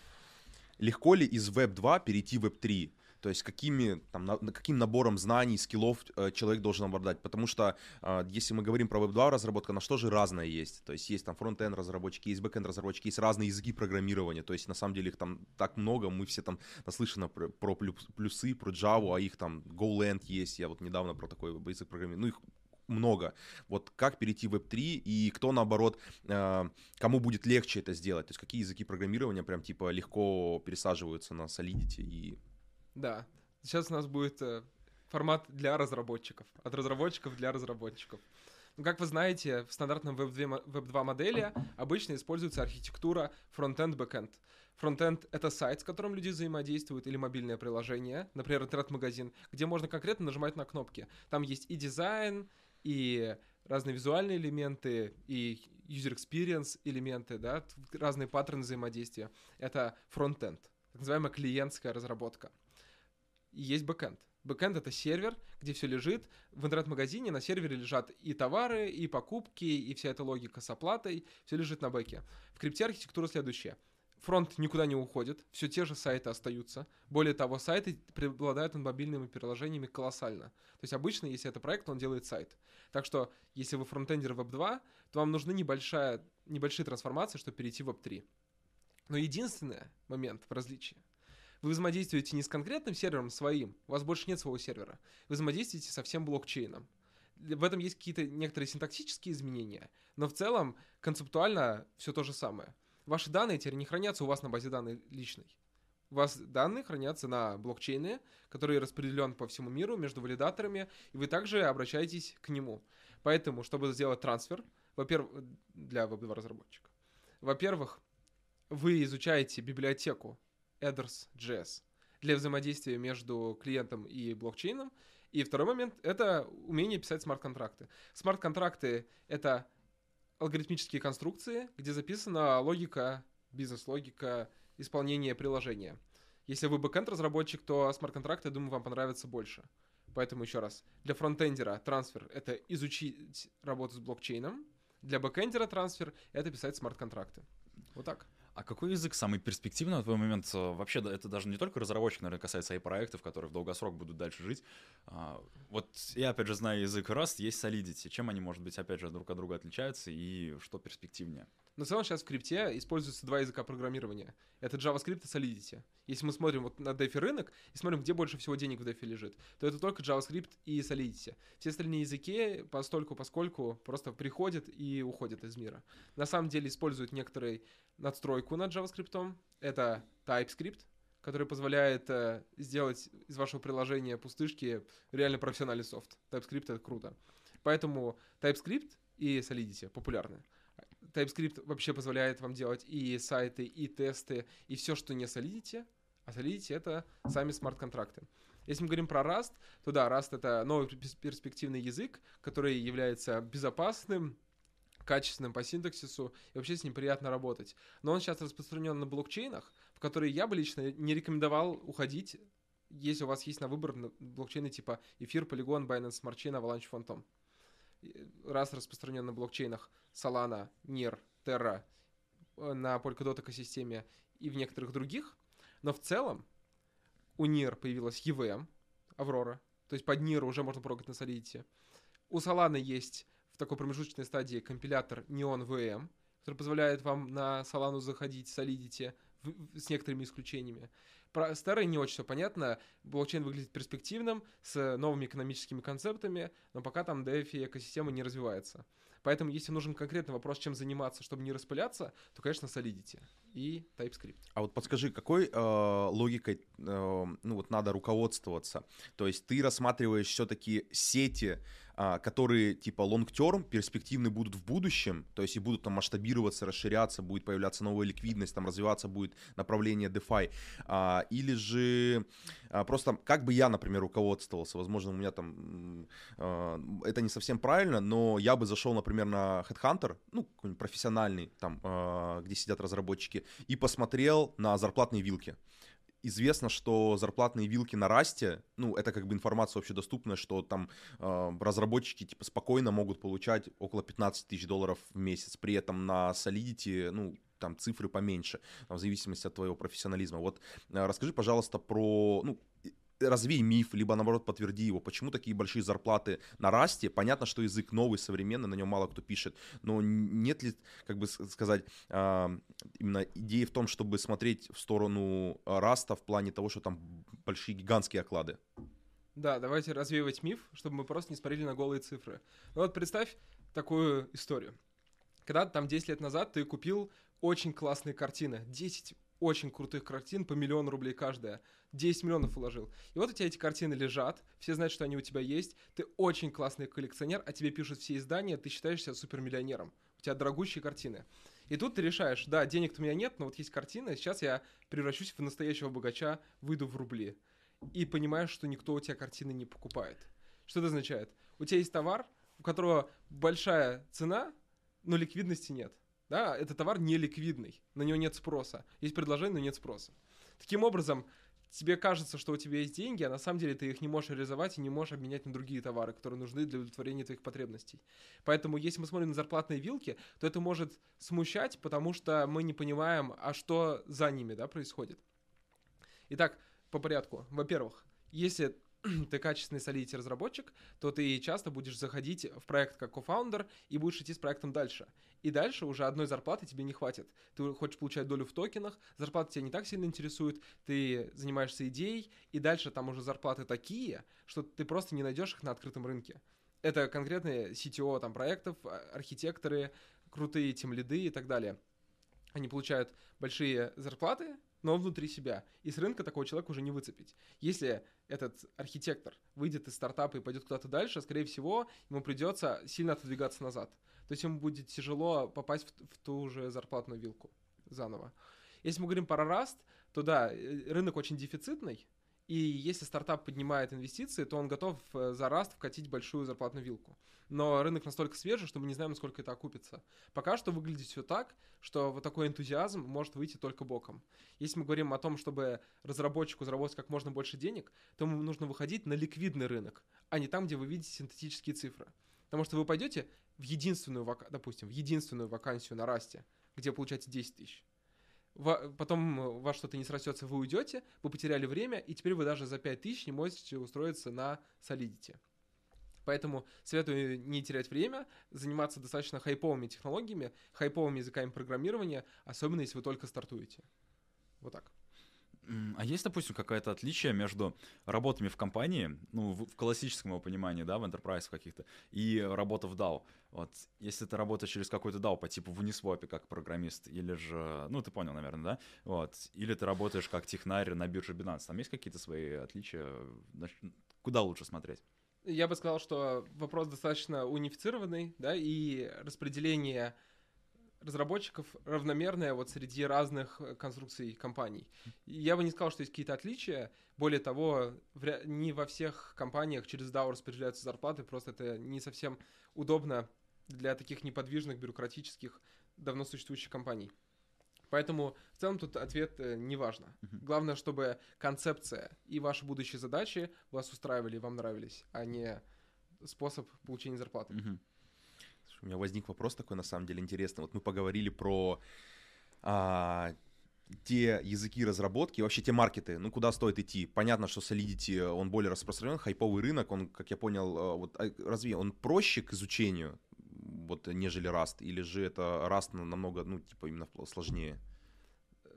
легко ли из Web2 перейти в Web3? То есть какими, там, на- каким набором знаний, скиллов э, человек должен обладать? Потому что а, если мы говорим про Web2 разработку, она же разная есть? То есть есть там фронт-энд разработчики, есть бэк-энд разработчики, есть разные языки программирования. То есть на самом деле их там так много, мы все там наслышаны про, про плюс- плюсы, про Java, а их там Golang есть. Я вот недавно про такой язык программирования. Ну их много. Вот как перейти в Web3 и кто, наоборот, э, кому будет легче это сделать? То есть какие языки программирования прям типа легко пересаживаются на Solidity и Да. Сейчас у нас будет э, формат для разработчиков. От разработчиков для разработчиков. Ну, как вы знаете, в стандартном Web2, мо- Web2 модели обычно используется архитектура фронтенд бэкенд Фронтенд — это сайт, с которым люди взаимодействуют, или мобильное приложение, например, интернет-магазин, где можно конкретно нажимать на кнопки. Там есть и дизайн, и разные визуальные элементы, и user experience элементы, да, разные паттерны взаимодействия. Это фронтенд, так называемая клиентская разработка. И есть бэкэнд. Бэкэнд — это сервер, где все лежит. В интернет-магазине на сервере лежат и товары, и покупки, и вся эта логика с оплатой. Все лежит на бэке. В крипте архитектура следующая. Фронт никуда не уходит, все те же сайты остаются. Более того, сайты преобладают над мобильными приложениями колоссально. То есть обычно, если это проект, он делает сайт. Так что, если вы фронтендер Web 2, то вам нужны небольшая, небольшие трансформации, чтобы перейти в Web 3. Но единственный момент в различии. Вы взаимодействуете не с конкретным сервером своим, у вас больше нет своего сервера. Вы взаимодействуете со всем блокчейном. В этом есть какие-то некоторые синтаксические изменения, но в целом концептуально все то же самое. Ваши данные теперь не хранятся у вас на базе данных личной. У вас данные хранятся на блокчейне, который распределен по всему миру между валидаторами, и вы также обращаетесь к нему. Поэтому, чтобы сделать трансфер, во-первых, для веб-2 разработчика, во-первых, вы изучаете библиотеку Address.js для взаимодействия между клиентом и блокчейном. И второй момент — это умение писать смарт-контракты. Смарт-контракты — это алгоритмические конструкции, где записана логика, бизнес-логика исполнения приложения. Если вы бэкэнд-разработчик, то смарт-контракты, думаю, вам понравятся больше. Поэтому еще раз, для фронтендера трансфер — это изучить работу с блокчейном, для бэкэндера трансфер — это писать смарт-контракты. Вот так. А какой язык самый перспективный на твой момент? Э, Вообще, это даже не только разработчик, наверное, касается и проектов, которые в долгосрок будут дальше жить. А, Вот я, опять же, знаю язык Rust, есть Solidity. Чем они, может быть, опять же, друг от друга отличаются и что перспективнее? Но в целом сейчас в крипте используются два языка программирования. Это JavaScript и Solidity. Если мы смотрим вот на DeFi рынок и смотрим, где больше всего денег в DeFi лежит, то это только JavaScript и Solidity. Все остальные языки постольку поскольку просто приходят и уходят из мира. На самом деле используют некоторые надстройку над JavaScript. Это TypeScript, который позволяет э, сделать из вашего приложения пустышки реально профессиональный софт. TypeScript — это круто. Поэтому TypeScript и Solidity популярны. TypeScript вообще позволяет вам делать и сайты, и тесты, и все, что не Solidity. А Solidity — это сами смарт-контракты. Если мы говорим про Rust, то да, Rust — это новый перс- перспективный язык, который является безопасным, качественным по синтаксису, и вообще с ним приятно работать. Но он сейчас распространен на блокчейнах, в которые я бы лично не рекомендовал уходить если у вас есть на выбор блокчейны типа Эфир, Polygon, Binance Smart Chain, Avalanche Phantom. Раз распространен на блокчейнах Solana, NIR, Terra, э, на Polkadot экосистеме и в некоторых других. Но в целом у NIR появилась EVM, Аврора. То есть под NIR уже можно прогать на Solidity. У Solana есть в такой промежуточной стадии компилятор Neon VM, который позволяет вам на Solana заходить Solidity с некоторыми исключениями. Про старые не очень все понятно. Блокчейн выглядит перспективным, с новыми экономическими концептами, но пока там DeFi экосистема не развивается. Поэтому, если нужен конкретный вопрос, чем заниматься, чтобы не распыляться, то, конечно, Solidity и TypeScript. А вот подскажи, какой э, логикой э, ну вот надо руководствоваться? То есть ты рассматриваешь все-таки сети, которые типа long-term, перспективны будут в будущем, то есть и будут там масштабироваться, расширяться, будет появляться новая ликвидность, там развиваться будет направление DeFi, а, или же а, просто как бы я, например, руководствовался, возможно, у меня там а, это не совсем правильно, но я бы зашел, например, на Headhunter, ну, какой-нибудь профессиональный, там, а, где сидят разработчики, и посмотрел на зарплатные вилки. Известно, что зарплатные вилки на расте, ну, это как бы информация общедоступная, что там э, разработчики типа спокойно могут получать около 15 тысяч долларов в месяц. При этом на Solidity, ну, там цифры поменьше, в зависимости от твоего профессионализма. Вот э, расскажи, пожалуйста, про, ну, развей миф, либо наоборот подтверди его. Почему такие большие зарплаты на расте? Понятно, что язык новый, современный, на нем мало кто пишет, но нет ли, как бы сказать, именно идеи в том, чтобы смотреть в сторону а, раста в плане того, что там большие гигантские оклады? Да, давайте развеивать миф, чтобы мы просто не смотрели на голые цифры. Ну вот представь такую историю. Когда там 10 лет назад ты купил очень классные картины, 10 очень крутых картин по миллиону рублей каждая, 10 миллионов вложил. И вот у тебя эти картины лежат, все знают, что они у тебя есть, ты очень классный коллекционер, а тебе пишут все издания, ты считаешь себя супермиллионером. У тебя дорогущие картины. И тут ты решаешь, да, денег у меня нет, но вот есть картина, сейчас я превращусь в настоящего богача, выйду в рубли и понимаешь, что никто у тебя картины не покупает. Что это означает? У тебя есть товар, у которого большая цена, но ликвидности нет. Да, это товар не ликвидный, на него нет спроса. Есть предложение, но нет спроса. Таким образом, тебе кажется, что у тебя есть деньги, а на самом деле ты их не можешь реализовать и не можешь обменять на другие товары, которые нужны для удовлетворения твоих потребностей. Поэтому, если мы смотрим на зарплатные вилки, то это может смущать, потому что мы не понимаем, а что за ними да, происходит. Итак, по порядку. Во-первых, если [clears throat] ты качественный солидity разработчик, то ты часто будешь заходить в проект как кофаундер и будешь идти с проектом дальше. И дальше уже одной зарплаты тебе не хватит. Ты хочешь получать долю в токенах, зарплата тебя не так сильно интересует, ты занимаешься идеей, и дальше там уже зарплаты такие, что ты просто не найдешь их на открытом рынке. Это конкретные CTO там, проектов, а- архитекторы, крутые тимлиды и так далее. Они получают большие зарплаты, но внутри себя. И с рынка такого человека уже не выцепить. Если этот архитектор выйдет из стартапа и пойдет куда-то дальше, скорее всего, ему придется сильно отодвигаться назад. То есть ему будет тяжело попасть в, в ту же зарплатную вилку заново. Если мы говорим про раст, то да, э, рынок очень дефицитный, и если стартап поднимает инвестиции, то он готов э, за раст вкатить большую зарплатную вилку. Но рынок настолько свежий, что мы не знаем, насколько это окупится. Пока что выглядит все так, что вот такой энтузиазм может выйти только боком. Если мы говорим о том, чтобы разработчику заработать как можно больше денег, то ему нужно выходить на ликвидный рынок, а не там, где вы видите синтетические цифры. Потому что вы пойдете в единственную, допустим, в единственную вакансию на расте, где получаете 10 тысяч. Потом э, у вас что-то не срастется, вы уйдете, вы потеряли время, и теперь вы даже за 5 тысяч не можете устроиться на Solidity. Поэтому советую не терять время, заниматься достаточно хайповыми технологиями, хайповыми языками программирования, особенно если вы только стартуете. Вот так. А есть, допустим, какое-то отличие между работами в компании, ну, в, в классическом его понимании, да, в enterprise каких-то, и работа в DAO? Вот, если ты работаешь через какой-то DAO по типу в Uniswap как программист, или же, ну, ты понял, наверное, да? Вот, или ты работаешь как технарь на бирже Binance, там есть какие-то свои отличия? Куда лучше смотреть? Я бы сказал, что вопрос достаточно унифицированный, да, и распределение разработчиков равномерное вот среди разных э, конструкций компаний. И Я бы не сказал, что есть какие-то отличия. Более того, вря- не во всех компаниях через DAO распределяются зарплаты, просто это не совсем удобно для таких неподвижных, бюрократических, давно существующих компаний. Поэтому в целом тут ответ э, не важно. Главное, чтобы концепция и ваши будущие задачи вас устраивали и вам нравились, а не способ получения зарплаты. Мгм. У меня возник вопрос такой, на самом деле, интересный. Вот мы поговорили про а, те языки разработки, вообще те маркеты, ну, куда стоит идти. Понятно, что Solidity, он более распространен, хайповый рынок, он, как я понял, э, вот, а, разве он проще к изучению, вот, нежели Rust, или же это Rust на- намного, ну, типа, именно сложнее?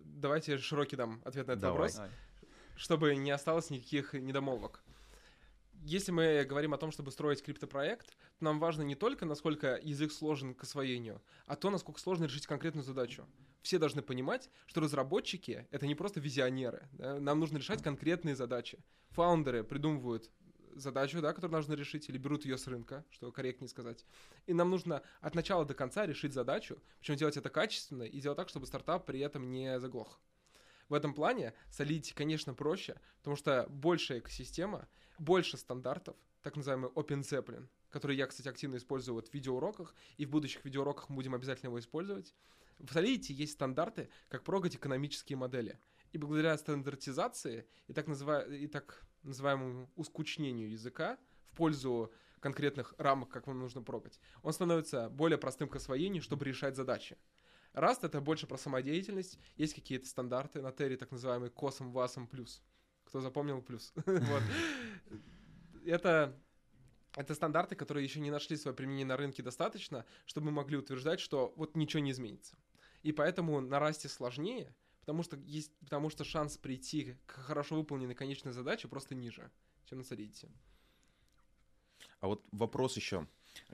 Давайте широкий дам ответ на этот Давай. вопрос. чтобы не осталось никаких недомолвок. Если мы говорим о том, чтобы строить криптопроект, то нам важно не только, насколько язык сложен к освоению, а то, насколько сложно решить конкретную задачу. Все должны понимать, что разработчики — это не просто визионеры. да, Нам нужно решать конкретные задачи. Фаундеры придумывают задачу, да, которую нужно решить, или берут ее с рынка, что корректнее сказать. И нам нужно от начала до конца решить задачу, причем делать это качественно и делать так, чтобы стартап при этом не заглох. В этом плане Solidity, конечно, проще, потому что большая экосистема, больше стандартов, так называемый Open Zeppelin, который я, кстати, активно использую вот в видеоуроках, и в будущих видеоуроках мы будем обязательно его использовать. В Solidity есть стандарты, как прогать экономические модели. И благодаря стандартизации и так, называ... и так называемому ускучнению языка в пользу конкретных рамок, как вам нужно прогать, он становится более простым к освоению, чтобы решать задачи. Раст это больше про самодеятельность, есть какие-то стандарты на Терри, так называемый косом, васом, плюс. Кто запомнил плюс? [laughs] Вот. Это это стандарты, которые еще не нашли свое применение на рынке достаточно, чтобы мы могли утверждать, что вот ничего не изменится. И поэтому на расте сложнее, потому что есть, потому что шанс прийти к хорошо выполненной конечной задаче просто ниже, чем на Solidity. А вот вопрос еще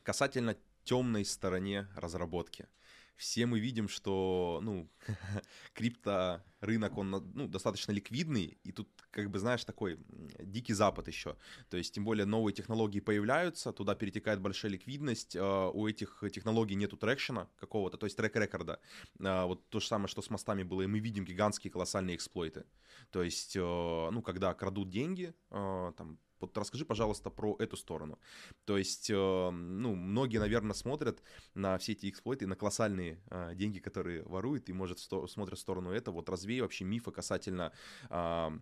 касательно темной стороне разработки. Все мы видим, что, ну, [laughs] крипто рынок, он, ну, достаточно ликвидный, и тут, как бы, знаешь, такой дикий запад еще. То есть, тем более, новые технологии появляются, туда перетекает большая ликвидность, а, у этих технологий нету трекшена какого-то, то есть трек-рекорда. А, Вот то же самое, что с мостами было, и мы видим гигантские колоссальные эксплойты. То есть, э, ну, когда крадут деньги, там, вот расскажи, пожалуйста, про эту сторону. То есть, ну, многие, наверное, смотрят на все эти эксплойты, на колоссальные деньги, которые воруют, и, может, смотрят в сторону этого. Вот развей вообще мифы касательно а,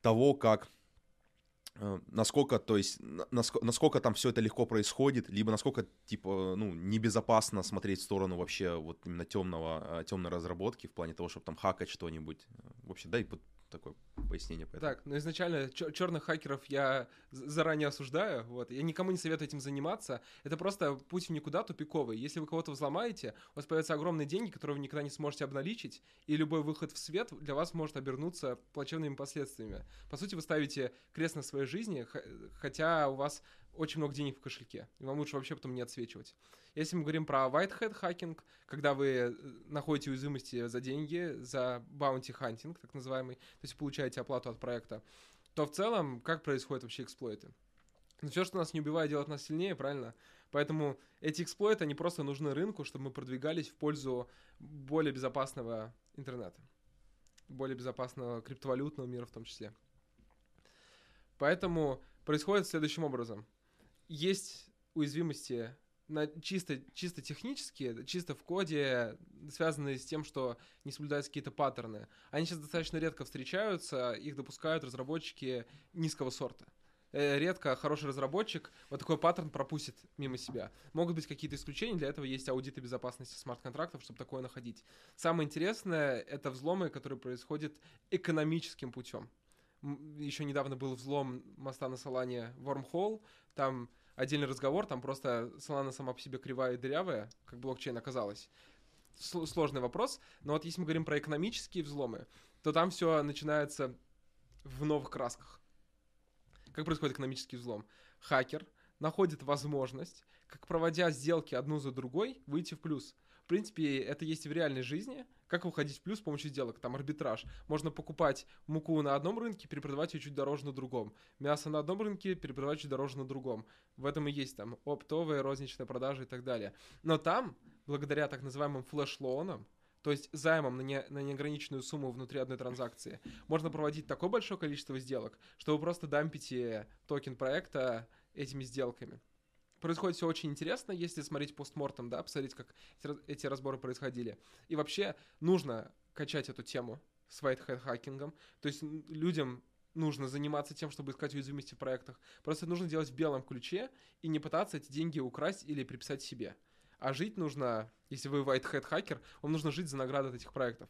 того, как э, насколько, то есть, на- наско- насколько там все это легко происходит, либо насколько, типа, ну, небезопасно смотреть в сторону вообще вот именно темного, темной разработки в плане того, чтобы там хакать что-нибудь. Вообще, дай вот такое пояснение по этому. Так, ну изначально черных хакеров я заранее осуждаю, вот, я никому не советую этим заниматься, это просто путь в никуда тупиковый. Если вы кого-то взломаете, у вас появятся огромные деньги, которые вы никогда не сможете обналичить, и любой выход в свет для вас может обернуться плачевными последствиями. По сути, вы ставите крест на своей жизни, хотя у вас очень много денег в кошельке, и вам лучше вообще потом не отсвечивать. Если мы говорим про white hat хакинг, когда вы э, находите уязвимости за деньги, за bounty hunting, так называемый, то есть получаете оплату от проекта, то в целом как происходят вообще эксплойты? Ну, все, что нас не убивает, делает нас сильнее, правильно? Поэтому эти эксплойты, они просто нужны рынку, чтобы мы продвигались в пользу более безопасного интернета, более безопасного криптовалютного мира в том числе. Поэтому происходит следующим образом. Есть уязвимости на чисто, чисто технические, чисто в коде, связанные с тем, что не соблюдаются какие-то паттерны. Они сейчас достаточно редко встречаются, их допускают разработчики низкого сорта. Э, Редко хороший разработчик вот такой паттерн пропустит мимо себя. Могут быть какие-то исключения, для этого есть аудиты безопасности смарт-контрактов, чтобы такое находить. Самое интересное — это взломы, которые происходят экономическим путем. Еще недавно был взлом моста на Солане Wormhole, там отдельный разговор, там просто Solana сама по себе кривая и дырявая, как блокчейн оказалось. Сложный вопрос, но вот если мы говорим про экономические взломы, то там все начинается в новых красках. Как происходит экономический взлом? Хакер находит возможность, как проводя сделки одну за другой, выйти в плюс. В принципе, это есть в реальной жизни. Как выходить в плюс с помощью сделок? Там арбитраж. Можно покупать муку на одном рынке, перепродавать ее чуть дороже на другом. Мясо на одном рынке, перепродавать чуть дороже на другом. В этом и есть там оптовые, розничные продажи и так далее. Но там, благодаря так называемым flash loan -ам, то есть займом на, не, на неограниченную сумму внутри одной транзакции, можно проводить такое большое количество сделок, что вы просто дампите токен проекта этими сделками. Происходит все очень интересно, если смотреть post-mortem -ом, да, посмотреть, как эти, раз- эти разборы происходили. И вообще нужно качать эту тему с white hacking -ом. То есть людям нужно заниматься тем, чтобы искать уязвимости в проектах. Просто нужно делать в белом ключе и не пытаться эти деньги украсть или приписать себе. А жить нужно, если вы white hat хакер, вам нужно жить за награды от этих проектов.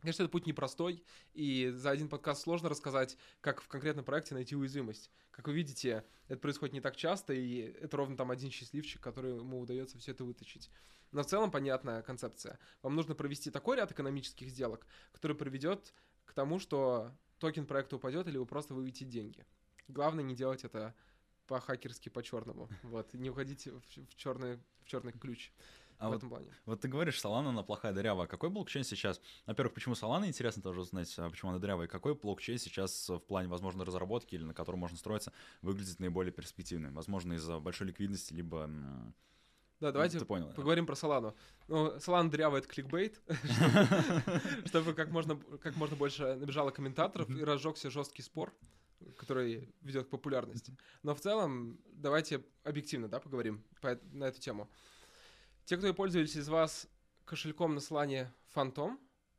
Конечно, этот путь непростой, и за один подкаст сложно рассказать, как в конкретном проекте найти уязвимость. Как вы видите, это происходит не так часто, и это ровно там один счастливчик, который ему удается все это вытащить. Но в целом понятная концепция. Вам нужно провести такой ряд экономических сделок, который приведет к тому, что токен проекта упадет, или вы просто выведете деньги. Главное не делать это по-хакерски, по-черному. Вот, не уходите в, в черный, в черный ключ А в вот, этом плане. вот ты говоришь, Solana, она плохая дырявая. Какой блокчейн сейчас? Во-первых, почему Solana интересно тоже узнать, а почему она дырявая? Какой блокчейн сейчас в плане, возможно, разработки или на котором можно строиться, выглядит наиболее перспективным? Возможно, из-за большой ликвидности, либо... Да, давайте Ты понял. Поговорим про Solana. Ну, Solana дырявая — это кликбейт, [laughs] [laughs] чтобы- как можно, как можно больше набежало комментаторов и разжегся жесткий спор, который ведет к популярности. Но в целом, давайте объективно, да, поговорим на эту тему. Те, кто пользовались из вас кошельком на Solana Phantom,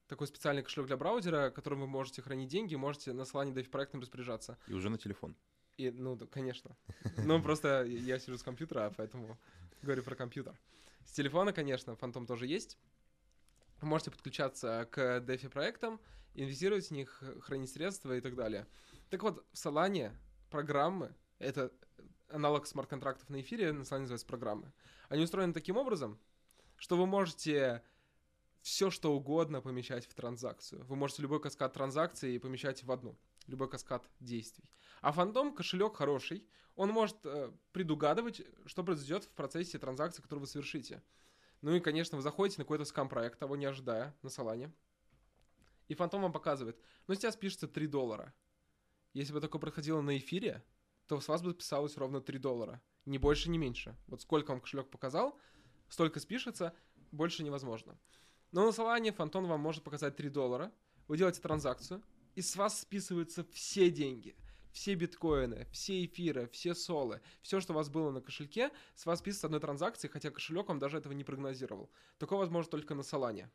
такой специальный кошелек для браузера, которым вы можете хранить деньги, можете на Solana DeFi проектом распоряжаться. И уже на телефон. И, ну, да, конечно. Ну, просто я сижу с компьютера, поэтому говорю про компьютер. С телефона, конечно, Фантом тоже есть. Вы можете подключаться к DeFi проектам, инвестировать в них, хранить средства и так далее. Так вот, в Solana программы, это аналог смарт-контрактов на эфире, на Solana называется программы, они устроены таким образом, что вы можете все что угодно помещать в транзакцию. Вы можете любой каскад транзакций помещать в одну, любой каскад действий. А фантом кошелек хороший, он может э, предугадывать, что произойдет в процессе транзакции, которую вы совершите. Ну и, конечно, вы заходите на какой-то скам-проект, того не ожидая, на Солане, и фантом вам показывает, ну, с тебя спишется 3 доллара. Если бы такое происходило на эфире, то с вас бы списалось ровно 3 доллара. Ни больше, ни меньше. Вот сколько вам кошелек показал, столько спишется, больше невозможно. Но на Солане фантон вам может показать 3 доллара, вы делаете транзакцию, и с вас списываются все деньги. Все биткоины, все эфиры, все солы, все, что у вас было на кошельке, с вас списывается одной транзакции, хотя кошелек вам даже этого не прогнозировал. Такое возможно только на Солане.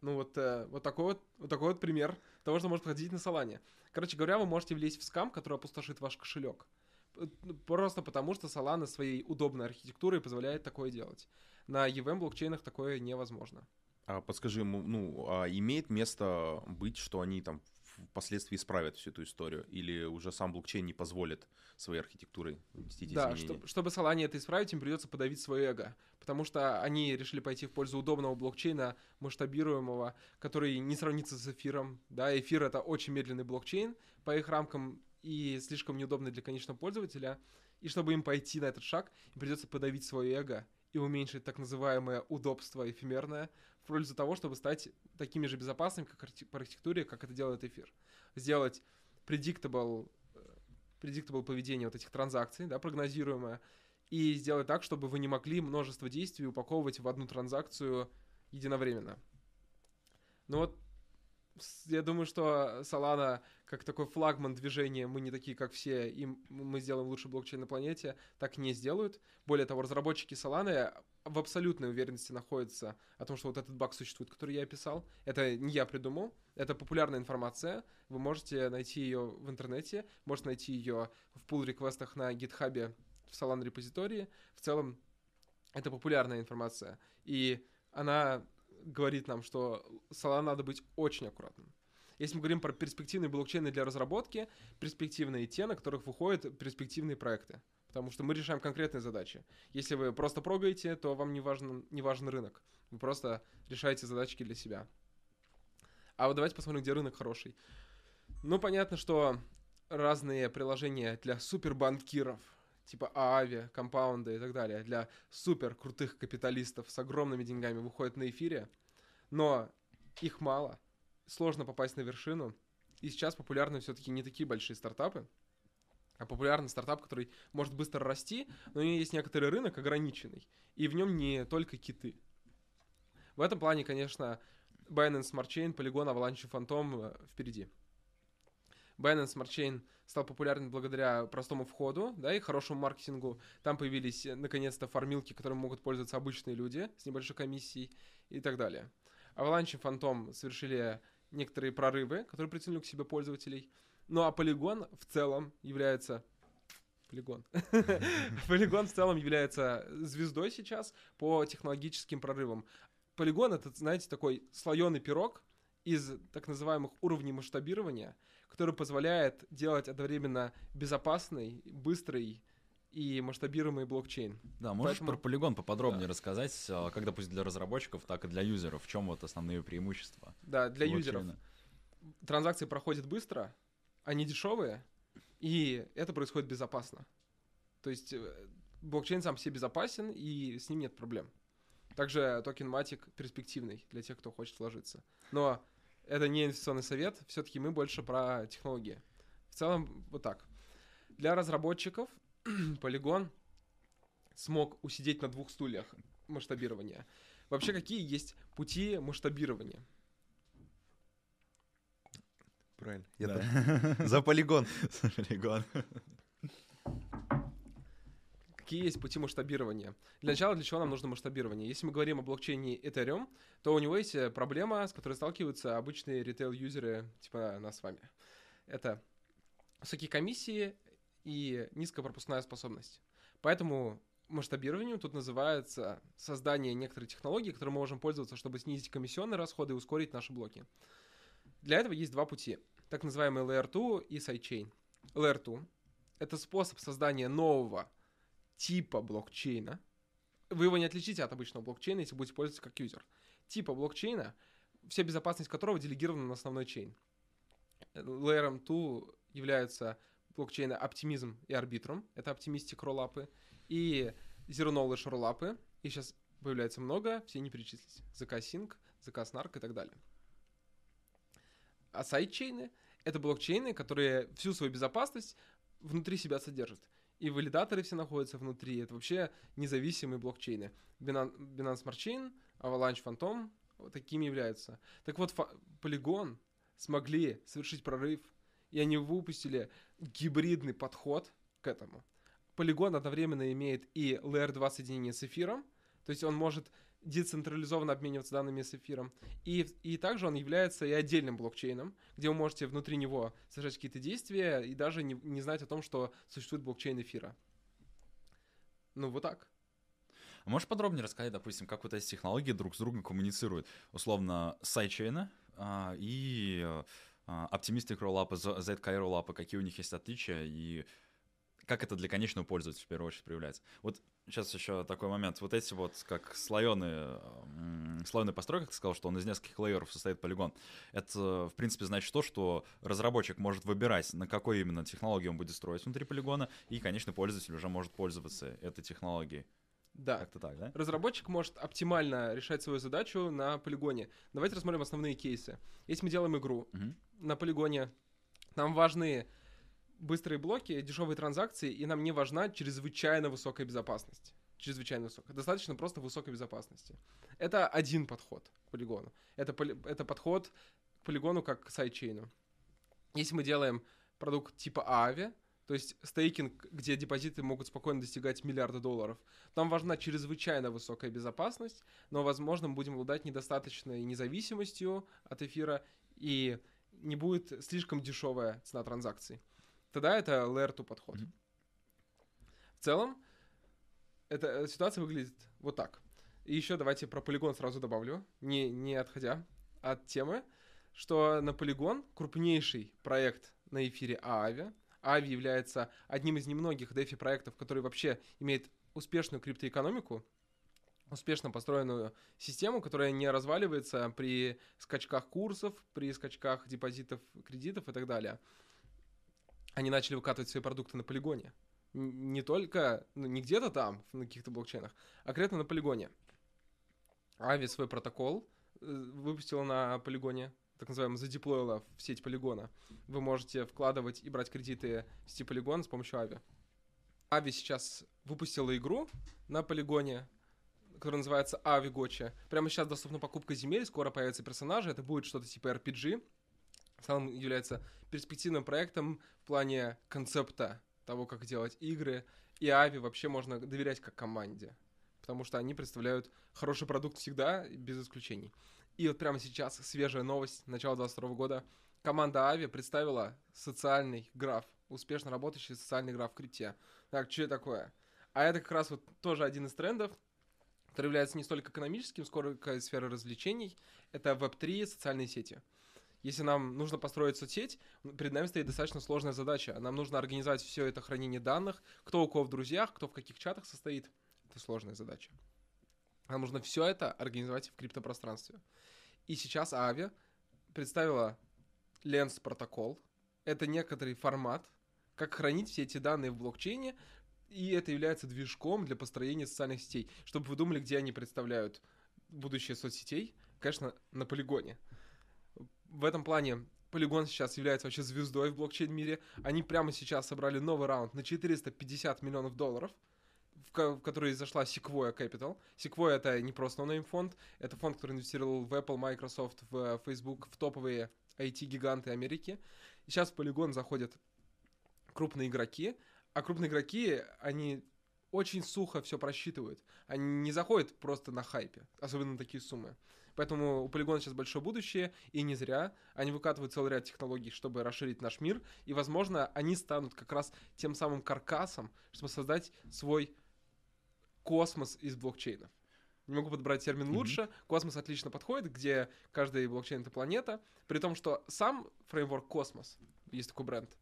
Ну вот, э, вот, такой вот, вот такой вот пример того, что может происходить на Солане. Короче говоря, вы можете влезть в скам, который опустошит ваш кошелек. П- Просто потому, что Solana своей удобной архитектурой позволяет такое делать. На EVM блокчейнах такое невозможно. А подскажи, ну, а имеет место быть, что они там впоследствии исправят всю эту историю? Или уже сам блокчейн не позволит своей архитектурой ввести Да, изменения? чтоб- чтобы Solana это исправить, им придется подавить свое эго. Потому что они решили пойти в пользу удобного блокчейна, масштабируемого, который не сравнится с эфиром. Да, эфир это очень медленный блокчейн по их рамкам и слишком неудобный для конечного пользователя. И чтобы им пойти на этот шаг, им придется подавить свое эго и уменьшить так называемое удобство эфемерное в пользу того, чтобы стать такими же безопасными как архи- по архитектуре, как это делает эфир. Сделать predictable, э, predictable поведение вот этих транзакций, да, прогнозируемое, и сделать так, чтобы вы не могли множество действий упаковывать в одну транзакцию единовременно. Ну вот, я думаю, что Solana, как такой флагман движения, мы не такие, как все, и мы сделаем лучший блокчейн на планете, так не сделают. Более того, разработчики Solana в абсолютной уверенности находятся о том, что вот этот баг существует, который я описал. Это не я придумал, это популярная информация. Вы можете найти ее в интернете, можете найти ее в pull-реквестах на GitHub в Solana репозитории. В целом, это популярная информация. И она говорит нам, что с Solana надо быть очень аккуратным. Если мы говорим про перспективные блокчейны для разработки, перспективные те, на которых выходят перспективные проекты. Потому что мы решаем конкретные задачи. Если вы просто прогаете, то вам не важен, не важен рынок. Вы просто решаете задачки для себя. А вот давайте посмотрим, где рынок хороший. Ну, понятно, что разные приложения для супербанкиров, типа Аави, Компаунда и так далее, для супер крутых капиталистов с огромными деньгами выходят на эфире, но их мало, сложно попасть на вершину, и сейчас популярны все-таки не такие большие стартапы, а популярный стартап, который может быстро расти, но у него есть некоторый рынок ограниченный, и в нем не только киты. В этом плане, конечно, Binance Smart Chain, Polygon, Avalanche Phantom э, впереди. Binance Smart Chain стал популярен благодаря простому входу, да, и хорошему маркетингу. Там появились, э, наконец-то, фармилки, которыми могут пользоваться обычные люди с небольшой комиссией и так далее. Avalanche и Phantom совершили некоторые прорывы, которые притянули к себе пользователей. Ну а Polygon в целом является Полигон. Полигон [laughs] в целом является звездой сейчас по технологическим прорывам. Полигон это, знаете, такой слоеный пирог из так называемых уровней масштабирования, который позволяет делать одновременно безопасный, быстрый и масштабируемый блокчейн. Да, можешь Поэтому- про полигон поподробнее Да. рассказать, а, когда пусть для разработчиков, так и для юзеров, в чем вот основные преимущества? Да, для юзеров. блокчейна? Транзакции проходят быстро, они дешевые, и это происходит безопасно. То есть э, блокчейн сам себе безопасен, и с ним нет проблем. Также токен Matic перспективный для тех, кто хочет вложиться. Но это не инвестиционный совет, все-таки мы больше про технологии. В целом, вот так. Для разработчиков [clears throat] Polygon смог усидеть на двух стульях масштабирования. Вообще, какие есть пути масштабирования? Правильно. Я Да. За полигон. [laughs] Полигон. Какие есть пути масштабирования? Для начала, для чего нам нужно масштабирование? Если мы говорим о блокчейне Ethereum, то у него есть э, проблема, с которой сталкиваются обычные ритейл-юзеры, типа нас с вами. Это высокие комиссии и низкая пропускная способность. Поэтому масштабированием тут называется создание некоторой технологии, которой мы можем пользоваться, чтобы снизить комиссионные расходы и ускорить наши блоки. Для этого есть два пути. Так называемый Layer 2 и Sidechain. Layer 2 — это способ создания нового типа блокчейна. Вы его не отличите от обычного блокчейна, если будете пользоваться как юзер. Типа блокчейна, вся безопасность которого делегирована на основной чейн. Layer 2 являются блокчейны Optimism и Arbitrum. Это оптимистик роллапы. И Zero Knowledge роллапы. И сейчас появляется много, все не перечислить. ZK Sync, ZK Snark и так далее. А сайдчейны — это блокчейны, которые всю свою безопасность внутри себя содержат. И валидаторы все находятся внутри. Это вообще независимые блокчейны. Binance, Binance Smart Chain, Avalanche Phantom вот такими являются. Так вот, Polygon смогли совершить прорыв, и они выпустили гибридный подход к этому. Polygon одновременно имеет и Layer 2 соединение с эфиром, то есть он может децентрализованно обмениваться данными с эфиром. И, и также он является и отдельным блокчейном, где вы можете внутри него совершать какие-то действия и даже не, не знать о том, что существует блокчейн эфира. Ну, вот так. А можешь подробнее рассказать, допустим, как вот эти технологии друг с другом коммуницируют? Условно, сайдчейна а, и а, Rollup, Z- ZK Rollup, какие у них есть отличия и как это для конечного пользователя в первую очередь проявляется? Вот сейчас еще такой момент. Вот эти вот как слоеные, м, слоеная постройка, как ты сказал, что он из нескольких лейеров состоит полигон. Это, в принципе, значит то, что разработчик может выбирать, на какой именно технологии он будет строить внутри полигона, и конечный пользователь уже может пользоваться этой технологией. Да. Как-то так, да? Разработчик может оптимально решать свою задачу на полигоне. Давайте рассмотрим основные кейсы. Если мы делаем игру Мгм. на полигоне, нам важны быстрые блоки, дешевые транзакции, и нам не важна чрезвычайно высокая безопасность. Чрезвычайно высокая. Достаточно просто высокой безопасности. Это один подход к полигону. Это, поли- это подход к полигону как к сайдчейну. Если мы делаем продукт типа Aave, то есть стейкинг, где депозиты могут спокойно достигать миллиарда долларов, нам важна чрезвычайно высокая безопасность, но, возможно, мы будем обладать недостаточной независимостью от эфира, и не будет слишком дешевая цена транзакций. Тогда это Layer 2 подход. Мгм. В целом, эта э, ситуация выглядит вот так. И еще давайте про полигон сразу добавлю, не, не отходя от темы, что на полигон крупнейший проект на эфире Aave. Aave является одним из немногих DeFi проектов, который вообще имеет успешную криптоэкономику, успешно построенную систему, которая не разваливается при скачках курсов, при скачках депозитов, кредитов и так далее. Они начали выкатывать свои продукты на полигоне. Не только, ну, не где-то там, на каких-то блокчейнах, а конкретно на полигоне. Ави свой протокол э, выпустила на полигоне, так называемый, задеплоила в сеть полигона. Вы можете вкладывать и брать кредиты в сети полигона с помощью Ави. Ави сейчас выпустила игру на полигоне, которая называется Ави Гоча. Прямо сейчас доступна покупка земель, скоро появятся персонажи, это будет что-то типа RPG. В целом является перспективным проектом в плане концепта того, как делать игры. И Ави вообще можно доверять как команде, потому что они представляют хороший продукт всегда, без исключений. И вот прямо сейчас свежая новость начала 22 года. Команда Ави представила социальный граф, успешно работающий социальный граф в крипте. Так, что это такое? А это как раз вот тоже один из трендов, который является не столько экономическим, сколько сферы развлечений. Это Web3, социальные сети. Если нам нужно построить соцсеть, перед нами стоит достаточно сложная задача. Нам нужно организовать все это хранение данных, кто у кого в друзьях, кто в каких чатах состоит. Это сложная задача. Нам нужно все это организовать в криптопространстве. И сейчас Ави представила Lens протокол. Это некоторый формат, как хранить все эти данные в блокчейне, и это является движком для построения социальных сетей. Чтобы вы думали, где они представляют будущее соцсетей, конечно, на полигоне в этом плане Polygon сейчас является вообще звездой в блокчейн-мире. Они прямо сейчас собрали новый раунд на 450 миллионов долларов, в, в который зашла Sequoia Capital. Sequoia — это не просто no фонд, это фонд, который инвестировал в Apple, Microsoft, в Facebook, в топовые IT-гиганты Америки. И сейчас в Polygon заходят крупные игроки, а крупные игроки, они очень сухо все просчитывают. Они не заходят просто на хайпе, особенно на такие суммы. Поэтому у полигона сейчас большое будущее, и не зря. Они выкатывают целый ряд технологий, чтобы расширить наш мир, и, возможно, они станут как раз тем самым каркасом, чтобы создать свой космос из блокчейнов. Не могу подобрать термин лучше. Mm-hmm. Космос отлично подходит, где каждый блокчейн — это планета. При том, что сам фреймворк Космос, есть такой бренд,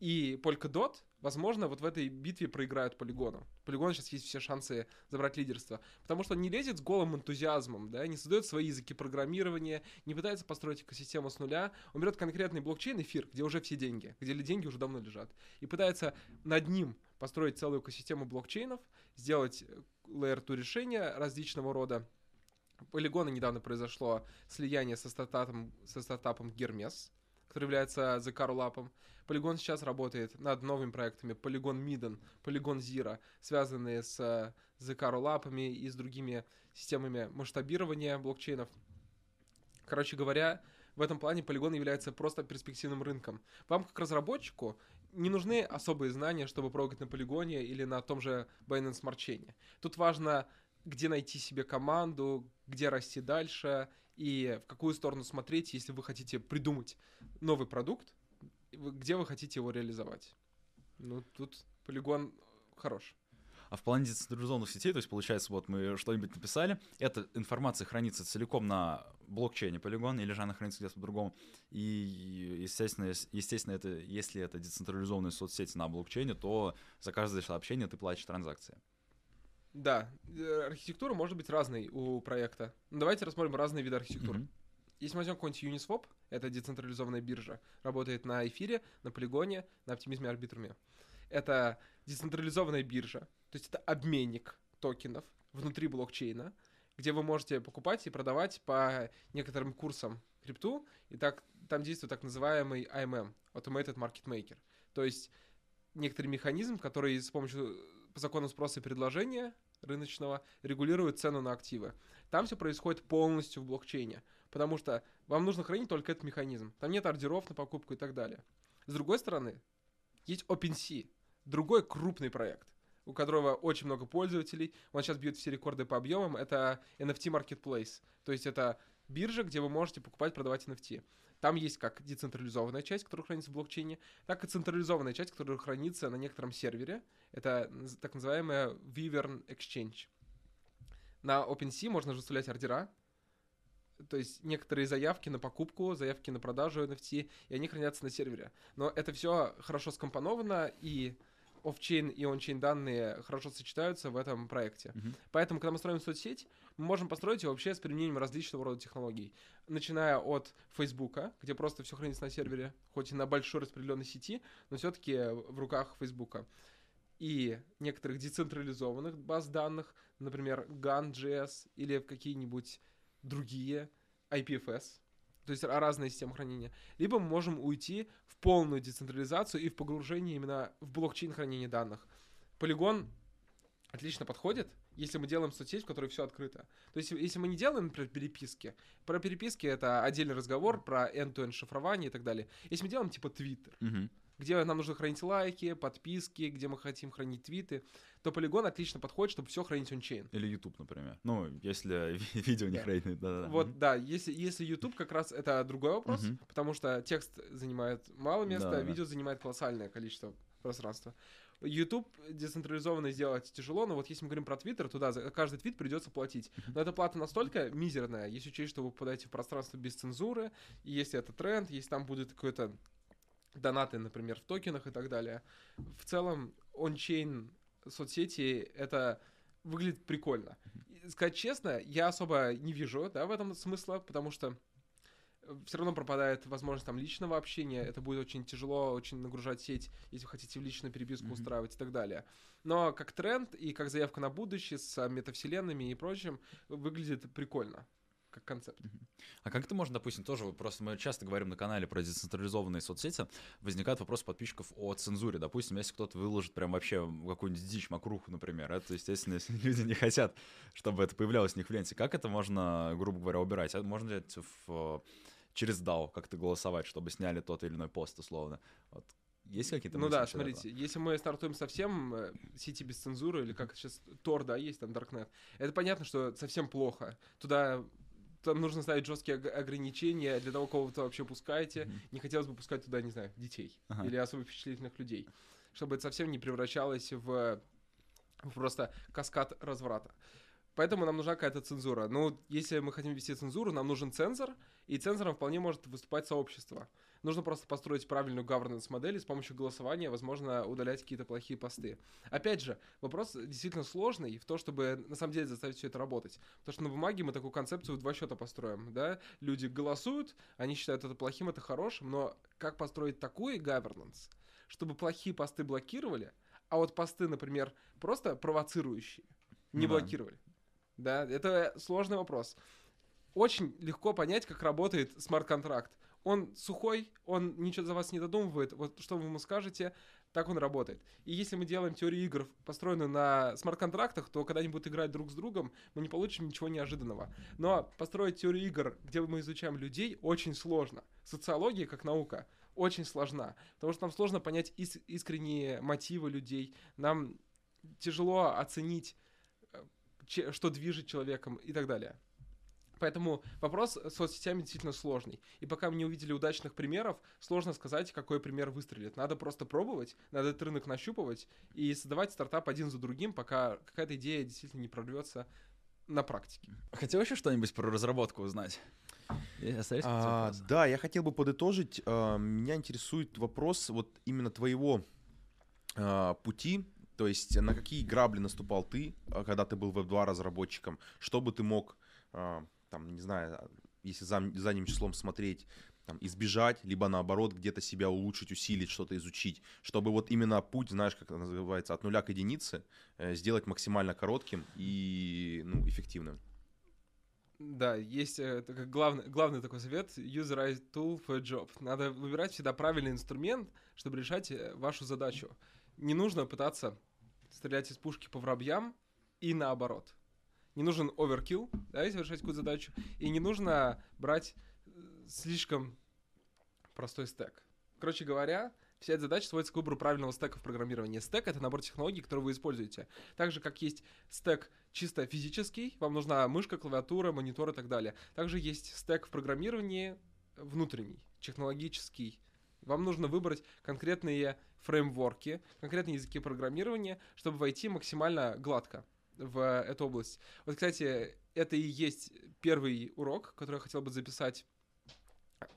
и Polkadot, возможно, вот в этой битве проиграют полигону. Полигон сейчас есть все шансы забрать лидерство. Потому что он не лезет с голым энтузиазмом, да, не создает свои языки программирования, не пытается построить экосистему с нуля. Он берет конкретный блокчейн, эфир, где уже все деньги, где деньги уже давно лежат. И пытается над ним построить целую экосистему блокчейнов, сделать layer 2 решения различного рода. Полигона недавно произошло слияние со стартапом, со стартапом Hermes, который является The Car Lab. Polygon сейчас работает над новыми проектами Polygon Midden, Polygon Zero, связанные с The Car Lab и с другими системами масштабирования блокчейнов. Короче говоря, в этом плане Polygon является просто перспективным рынком. Вам, как разработчику, не нужны особые знания, чтобы прогать на полигоне или на том же Binance Smart Chain. Тут важно, где найти себе команду, где расти дальше и в какую сторону смотреть, если вы хотите придумать новый продукт, где вы хотите его реализовать. Ну, тут полигон хорош. А в плане децентрализованных сетей, то есть, получается, вот мы что-нибудь написали, эта информация хранится целиком на блокчейне Polygon, или же она хранится где-то по-другому. И, естественно, естественно это, если это децентрализованная соцсеть на блокчейне, то за каждое сообщение ты платишь транзакции. Да, э, архитектура может быть разной у проекта. Ну, давайте рассмотрим разные виды архитектуры. Mm-hmm. Если мы возьмем какой-нибудь Uniswap, это децентрализованная биржа, работает на эфире, на полигоне, на оптимизме арбитруме. Это децентрализованная биржа, то есть это обменник токенов внутри блокчейна, где вы можете покупать и продавать по некоторым курсам крипту, и так, там действует так называемый AMM, Automated Market Maker. То есть некоторый механизм, который с помощью по закону спроса и предложения рыночного регулирует цену на активы. Там все происходит полностью в блокчейне, потому что вам нужно хранить только этот механизм. Там нет ордеров на покупку и так далее. С другой стороны, есть OpenSea, другой крупный проект, у которого очень много пользователей. Он сейчас бьет все рекорды по объемам. Это NFT Marketplace. То есть это биржа, где вы можете покупать, продавать NFT. Там есть как децентрализованная часть, которая хранится в блокчейне, так и централизованная часть, которая хранится на некотором сервере. Это так называемая Vivern Exchange. На OpenSea можно выставлять ордера, то есть некоторые заявки на покупку, заявки на продажу NFT, и они хранятся на сервере. Но это все хорошо скомпоновано, и офчейн и ончейн данные хорошо сочетаются в этом проекте. Mm-hmm. Поэтому, когда мы строим соцсеть, мы можем построить ее вообще с применением различного рода технологий. Начиная от Фейсбука, где просто все хранится на сервере, хоть и на большой распределенной сети, но все-таки в руках Фейсбука. И некоторых децентрализованных баз данных, например, GAN.js или какие-нибудь другие IPFS, то есть разные системы хранения. Либо мы можем уйти в полную децентрализацию и в погружение именно в блокчейн хранения данных. Полигон отлично подходит, если мы делаем соцсеть, в которой все открыто. То есть, если мы не делаем, например, переписки, про переписки это отдельный разговор, про end-to-end шифрование и так далее. Если мы делаем типа Twitter, Мгм. Где нам нужно хранить лайки, подписки, где мы хотим хранить твиты, то полигон отлично подходит, чтобы все хранить ончейн. Или YouTube, например. Ну, если ви- [laughs] видео не Да. хранит, да-да-да. Вот, да, если, если YouTube как раз это другой вопрос, потому что текст занимает мало места, а видео занимает колоссальное количество пространства. YouTube децентрализованно сделать тяжело, но вот если мы говорим про Twitter, то да, за каждый твит придется платить. Но эта плата настолько мизерная, если учесть, что вы попадаете в пространство без цензуры, и если это тренд, если там будет какой-то донаты, например, в токенах и так далее. В целом, ончейн соцсети это выглядит прикольно. И Сказать честно, я особо не вижу да, в этом смысла, потому что все равно пропадает возможность там личного общения, это будет очень тяжело, очень нагружать сеть, если вы хотите в личную переписку Мгм. устраивать и так далее. Но как тренд и как заявка на будущее с а, метавселенными и прочим выглядит прикольно, как концепт. А как это можно, допустим, тоже, вот просто мы часто говорим на канале про децентрализованные соцсети, возникает вопрос подписчиков о цензуре. Допустим, если кто-то выложит прям вообще какую-нибудь дичь, макруху, например, это, естественно, если [laughs] люди не хотят, чтобы это появлялось у них в ленте. Как это можно, грубо говоря, убирать? А Можно ли в, через DAO как-то голосовать, чтобы сняли тот или иной пост, условно? Вот. Есть какие-то Ну да, смотрите, если мы стартуем совсем э, сети без цензуры, или как сейчас Тор, да, есть там Darknet, это понятно, что совсем плохо. Туда там нужно ставить жесткие ог- ограничения для того, кого вы вообще пускаете. Мгм. Не хотелось бы пускать туда, не знаю, детей Ага. или особо впечатлительных людей, чтобы это совсем не превращалось в, в просто каскад разврата. Поэтому нам нужна какая-то цензура. Ну, если мы хотим ввести цензуру, нам нужен цензор, и цензором вполне может выступать сообщество. Нужно просто построить правильную governance модель и с помощью голосования, возможно, удалять какие-то плохие посты. Опять же, вопрос действительно сложный в то, чтобы на самом деле заставить все это работать. Потому что на бумаге мы такую концепцию в два счета построим, да? Люди голосуют, они считают это плохим, это хорошим, но как построить такой governance, чтобы плохие посты блокировали, а вот посты, например, просто провоцирующие, не Ну да. блокировали. Да, это сложный вопрос. Очень легко понять, как работает смарт-контракт. Он сухой, он ничего за вас не додумывает. Вот что вы ему скажете, так он работает. И если мы делаем теорию игр, построенную на смарт-контрактах, то когда они будут играть друг с другом, мы не получим ничего неожиданного. Но построить теорию игр, где мы изучаем людей, очень сложно. Социология, как наука, очень сложна. Потому что нам сложно понять ис- искренние мотивы людей. Нам тяжело оценить, э, что движет человеком и так далее. Поэтому вопрос с соцсетями действительно сложный. И пока мы не увидели удачных примеров, сложно сказать, какой пример выстрелит. Надо просто пробовать, надо этот рынок нащупывать и создавать стартап один за другим, пока какая-то идея действительно не прорвется на практике. Хотел еще что-нибудь про разработку узнать? А, да, я хотел бы подытожить. А, Меня интересует вопрос вот именно твоего а, пути. То есть на какие грабли наступал ты, а, когда ты был веб-2 разработчиком? Что бы ты мог, там, не знаю, а, если за- задним числом смотреть, там, избежать, либо наоборот где-то себя улучшить, усилить, что-то изучить, чтобы вот именно путь, знаешь, как это называется, от нуля к единице э, сделать максимально коротким и ну, эффективным. Да, есть э, такой главный, главный такой совет use right tool for job. Надо выбирать всегда правильный инструмент, чтобы решать э, вашу задачу. Не нужно пытаться стрелять из пушки по воробьям и наоборот. Не нужен оверкилл, да, если решать какую-то задачу, и не нужно брать э, слишком простой стек. Короче говоря, вся эта задача сводится к выбору правильного стека в программировании. Стек — это набор технологий, которые вы используете. Так же, как есть стек чисто физический, вам нужна мышка, клавиатура, монитор и так далее. Также есть стек в программировании внутренний, технологический. Вам нужно выбрать конкретные фреймворки, конкретные языки программирования, чтобы войти максимально гладко в эту область. Вот, кстати, это и есть первый урок, который я хотел бы записать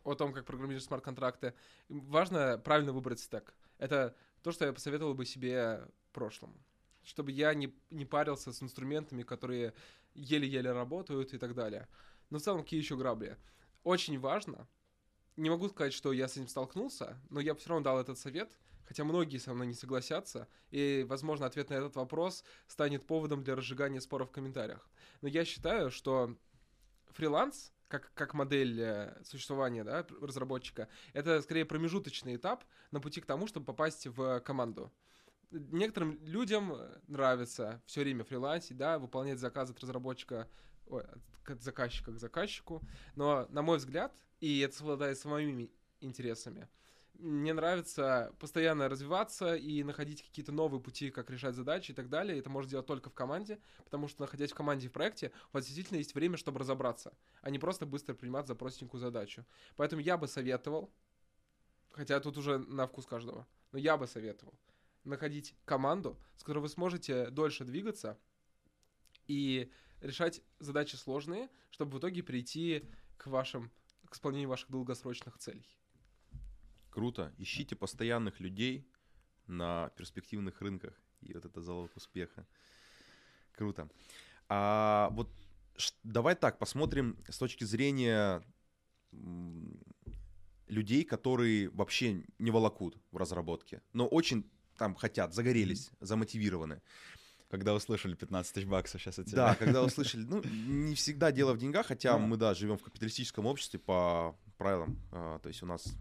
о том, как программировать смарт-контракты. Важно правильно выбрать стек. Это то, что я посоветовал бы себе в прошлом. Чтобы я не, не парился с инструментами, которые еле-еле работают и так далее. Но в целом, какие еще грабли? Очень важно, не могу сказать, что я с этим столкнулся, но я все равно дал этот совет, хотя многие со мной не согласятся, и, возможно, ответ на этот вопрос станет поводом для разжигания споров в комментариях. Но я считаю, что фриланс, как, как модель э, существования да, разработчика, это скорее промежуточный этап на пути к тому, чтобы попасть в команду. некоторым людям нравится все время фрилансить, да, выполнять заказ от разработчика, ой, от заказчика к заказчику, но, на мой взгляд, и это совладает с моими интересами, мне нравится постоянно развиваться и находить какие-то новые пути, как решать задачи и так далее. Это можно делать только в команде, потому что, находясь в команде в проекте, у вас действительно есть время, чтобы разобраться, а не просто быстро принимать за простенькую задачу. Поэтому я бы советовал, хотя тут уже на вкус каждого, но я бы советовал находить команду, с которой вы сможете дольше двигаться и решать задачи сложные, чтобы в итоге прийти к вашим к исполнению ваших долгосрочных целей. Круто. Ищите постоянных людей на перспективных рынках. И вот это залог успеха. Круто. А вот давай так посмотрим с точки зрения людей, которые вообще не волокут в разработке, но очень там хотят, загорелись, замотивированы. Когда услышали 15 тысяч баксов сейчас от тебя. Да, [laughs] когда услышали. Ну, не всегда дело в деньгах, хотя мы, да, живем в капиталистическом обществе по правилам. А, то есть у нас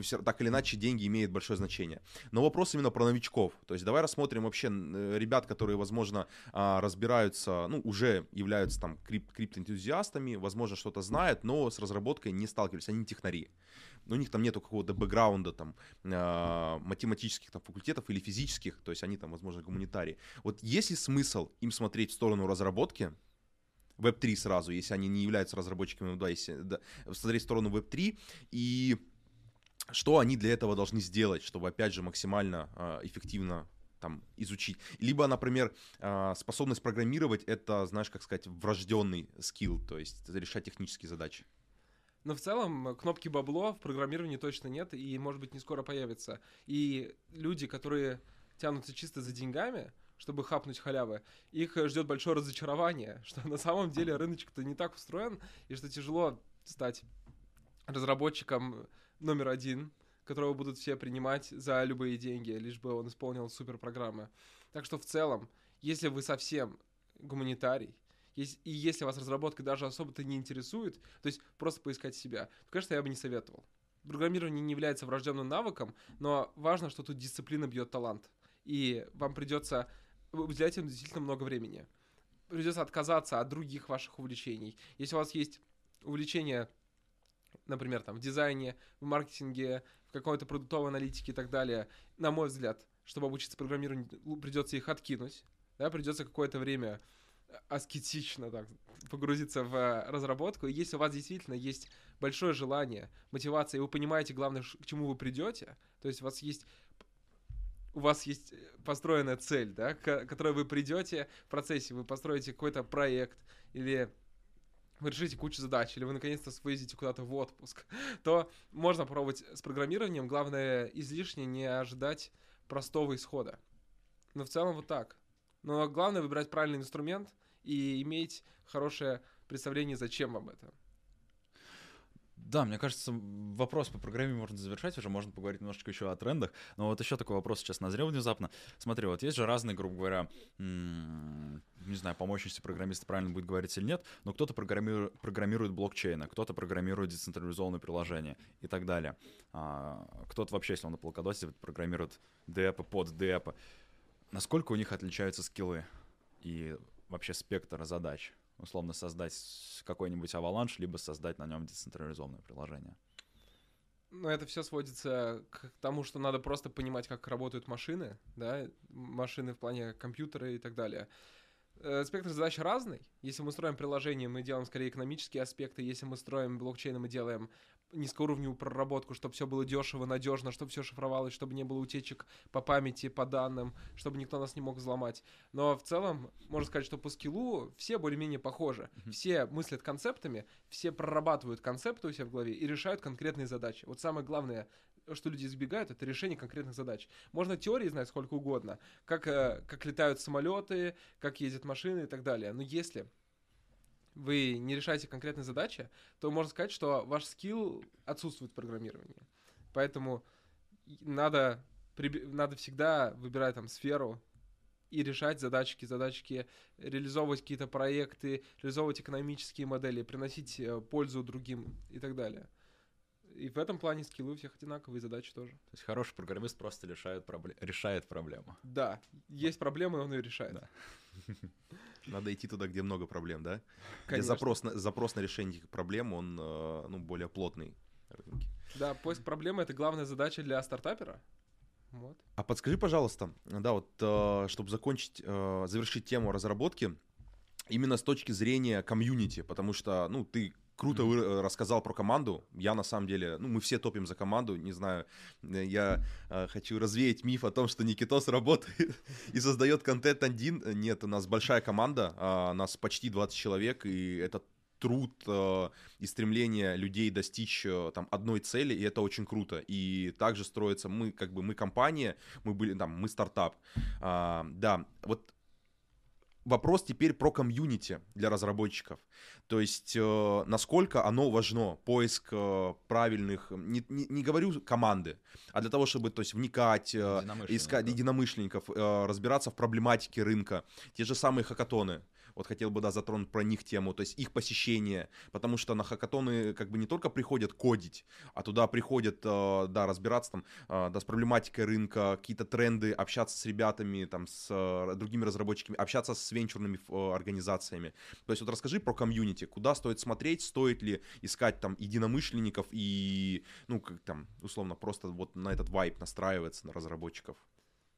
все, так или иначе деньги имеют большое значение. Но вопрос именно про новичков. То есть давай рассмотрим вообще э, ребят, которые, возможно, а, разбираются, ну, уже являются там крип криптоэнтузиастами, возможно, что-то знают, но с разработкой не сталкивались, они технари. У них там нету какого-то бэкграунда там а, математических там факультетов или физических, то есть они там, возможно, гуманитарии. Вот есть ли смысл им смотреть в сторону разработки, Web3 сразу, если они не являются разработчиками, да, если да, смотреть в сторону Web3 и что они для этого должны сделать, чтобы, опять же, максимально э, эффективно там изучить. Либо, например, э, способность программировать это, знаешь, как сказать, врожденный скилл, то есть решать технические задачи. Но в целом кнопки бабло в программировании точно нет и, может быть, не скоро появится. И люди, которые тянутся чисто за деньгами, чтобы хапнуть халявы, их ждет большое разочарование, [laughs] что на самом деле рыночек-то не так устроен, и что тяжело стать разработчиком номер один, которого будут все принимать за любые деньги, лишь бы он исполнил суперпрограммы. Так что в целом, если вы совсем гуманитарий, и если вас разработка даже особо-то не интересует, то есть просто поискать себя, то, конечно, я бы не советовал. Программирование не является врожденным навыком, но важно, что тут дисциплина бьет талант. И вам придется уделять им действительно много времени. Придется отказаться от других ваших увлечений. Если у вас есть увлечение например, там, в дизайне, в маркетинге, в какой-то продуктовой аналитике и так далее, на мой взгляд, чтобы обучиться программированию, придется их откинуть, да, придется какое-то время аскетично так, погрузиться в разработку. И если у вас действительно есть большое желание, мотивация, и вы понимаете, главное, к чему вы придете, то есть у вас есть у вас есть построенная цель, да, к которой вы придете в процессе, вы построите какой-то проект или вы решите кучу задач, или вы наконец-то съездите куда-то в отпуск, [laughs] то можно пробовать с программированием. Главное, излишне не ожидать простого исхода. Но в целом вот так. Но главное выбирать правильный инструмент и иметь хорошее представление, зачем вам это. Да, мне кажется, вопрос по программе можно завершать уже, можно поговорить немножечко еще о трендах. Но вот еще такой вопрос сейчас назрел внезапно. Смотри, вот есть же разные, грубо говоря, не знаю, по мощности программиста правильно будет говорить или нет, но кто-то программирует, программирует блокчейны, кто-то программирует децентрализованные приложения и так далее. А, кто-то вообще, если он на Polkadot программирует депы под депы. Насколько у них отличаются скиллы и вообще спектр задач? Условно создать какой-нибудь аваланш, либо создать на нем децентрализованное приложение. Ну, это все сводится к тому, что надо просто понимать, как работают машины, да, машины в плане компьютера и так далее. Э, спектр задач разный. Если мы строим приложение, мы делаем скорее экономические аспекты. Если мы строим блокчейн, мы делаем низкоуровневую проработку, чтобы все было дешево, надежно, чтобы все шифровалось, чтобы не было утечек по памяти, по данным, чтобы никто нас не мог взломать. Но в целом, можно сказать, что по скиллу все более-менее похожи. Mm-hmm. Все мыслят концептами, все прорабатывают концепты у себя в голове и решают конкретные задачи. Вот самое главное, что люди избегают, это решение конкретных задач. Можно теории знать сколько угодно, как, э, как летают самолеты, как ездят машины и так далее. Но если вы не решаете конкретные задачи, то можно сказать, что ваш скилл отсутствует в программировании. Поэтому надо, надо всегда выбирать там сферу и решать задачки, задачки, реализовывать какие-то проекты, реализовывать экономические модели, приносить э, пользу другим и так далее. И в этом плане скиллы у всех одинаковые, задачи тоже. То есть хороший программист просто решает, пробле- решает проблему. Да, есть проблемы, он ее решает. Да. [laughs] Надо идти туда, где много проблем, да? Где Конечно. запрос на, запрос на решение этих проблем, он э, ну, более плотный рынке. Да, поиск проблемы — это главная задача для стартапера. Вот. А подскажи, пожалуйста, да, вот, чтобы закончить, э, завершить тему разработки, именно с точки зрения комьюнити, потому что, ну, ты круто вы- э, рассказал про команду. Я на самом деле, ну, мы все топим за команду. Не знаю, э, я э, хочу развеять миф о том, что Никитос работает [laughs] и создает контент один. Нет, у нас большая команда, а, нас почти 20 человек, и это труд э, и стремление людей достичь э, там одной цели, и это очень круто. И также строится мы, как бы мы компания, мы были там, мы стартап. А, да, вот вопрос теперь про комьюнити для разработчиков. То есть, э, насколько оно важно, поиск э, правильных, не, не, не говорю команды, а для того, чтобы то есть, вникать, э, Единомышленников. искать единомышленников, э, разбираться в проблематике рынка. Те же самые хакатоны. Вот хотел бы, да, затронуть про них тему, то есть их посещение, потому что на хакатоны как бы не только приходят кодить, а туда приходят, э, да, разбираться там, э, да, с проблематикой рынка, какие-то тренды, общаться с ребятами, там, с э, другими разработчиками, общаться с венчурными организациями. То есть вот расскажи про комьюнити, куда стоит смотреть, стоит ли искать там единомышленников и, ну, как там, условно, просто вот на этот вайп настраиваться на разработчиков.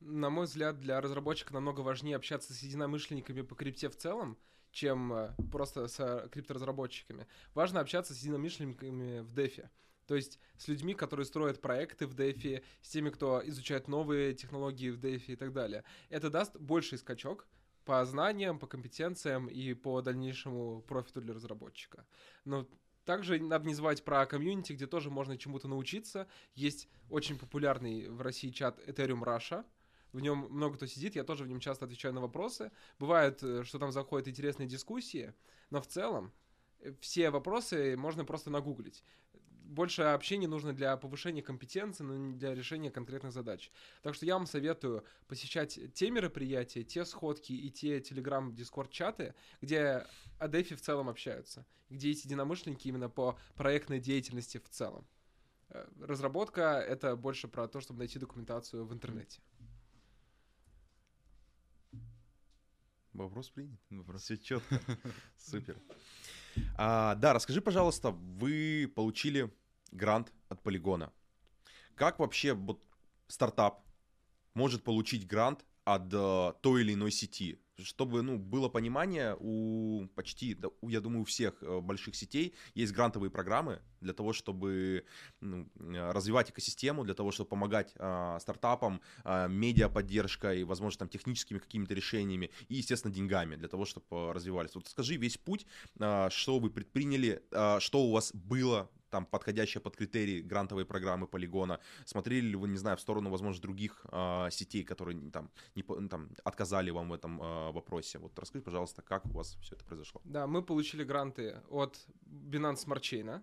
На мой взгляд, для разработчика намного важнее общаться с единомышленниками по крипте в целом, чем э, просто с э, крипторазработчиками. Важно общаться с единомышленниками в дефе. То есть с людьми, которые строят проекты в дефе, с теми, кто изучает новые технологии в дефе и так далее. Это даст больший скачок по знаниям, по компетенциям и по дальнейшему профиту для разработчика. Но также надо не забывать про комьюнити, где тоже можно чему-то научиться. Есть очень популярный в России чат Ethereum Russia. В нем много кто сидит, я тоже в нем часто отвечаю на вопросы. Бывает, э, что там заходят интересные дискуссии, но в целом э, все вопросы можно просто нагуглить. Больше общения нужно для повышения компетенции, но не для решения конкретных задач. Так что я вам советую посещать те мероприятия, те сходки и те телеграм дискорд чаты где о в целом общаются, где есть единомышленники именно по проектной деятельности в целом. Э, Разработка — это больше про то, чтобы найти документацию в интернете. Вопрос принят. Все четко. [laughs] Супер. А, да, расскажи, пожалуйста, вы получили грант от Полигона. Как вообще вот стартап может получить грант от э, той или иной сети? Чтобы ну, было понимание у почти, да, у, я думаю, у всех э, больших сетей есть грантовые программы для того, чтобы ну, э, развивать экосистему, для того, чтобы помогать э, стартапам, э, медиаподдержкой, возможно, там техническими какими-то решениями и, естественно, деньгами для того, чтобы э, развивались. Вот скажи весь путь, э, что вы предприняли, э, что у вас было там подходящее под критерии грантовой программы полигона. Смотрели ли вы, не знаю, в сторону, возможно, других э, сетей, которые там, не, по- там отказали вам в этом э, вопросе? Вот расскажи, пожалуйста, как у вас все это произошло? Да, мы получили гранты от Binance Smart Chain,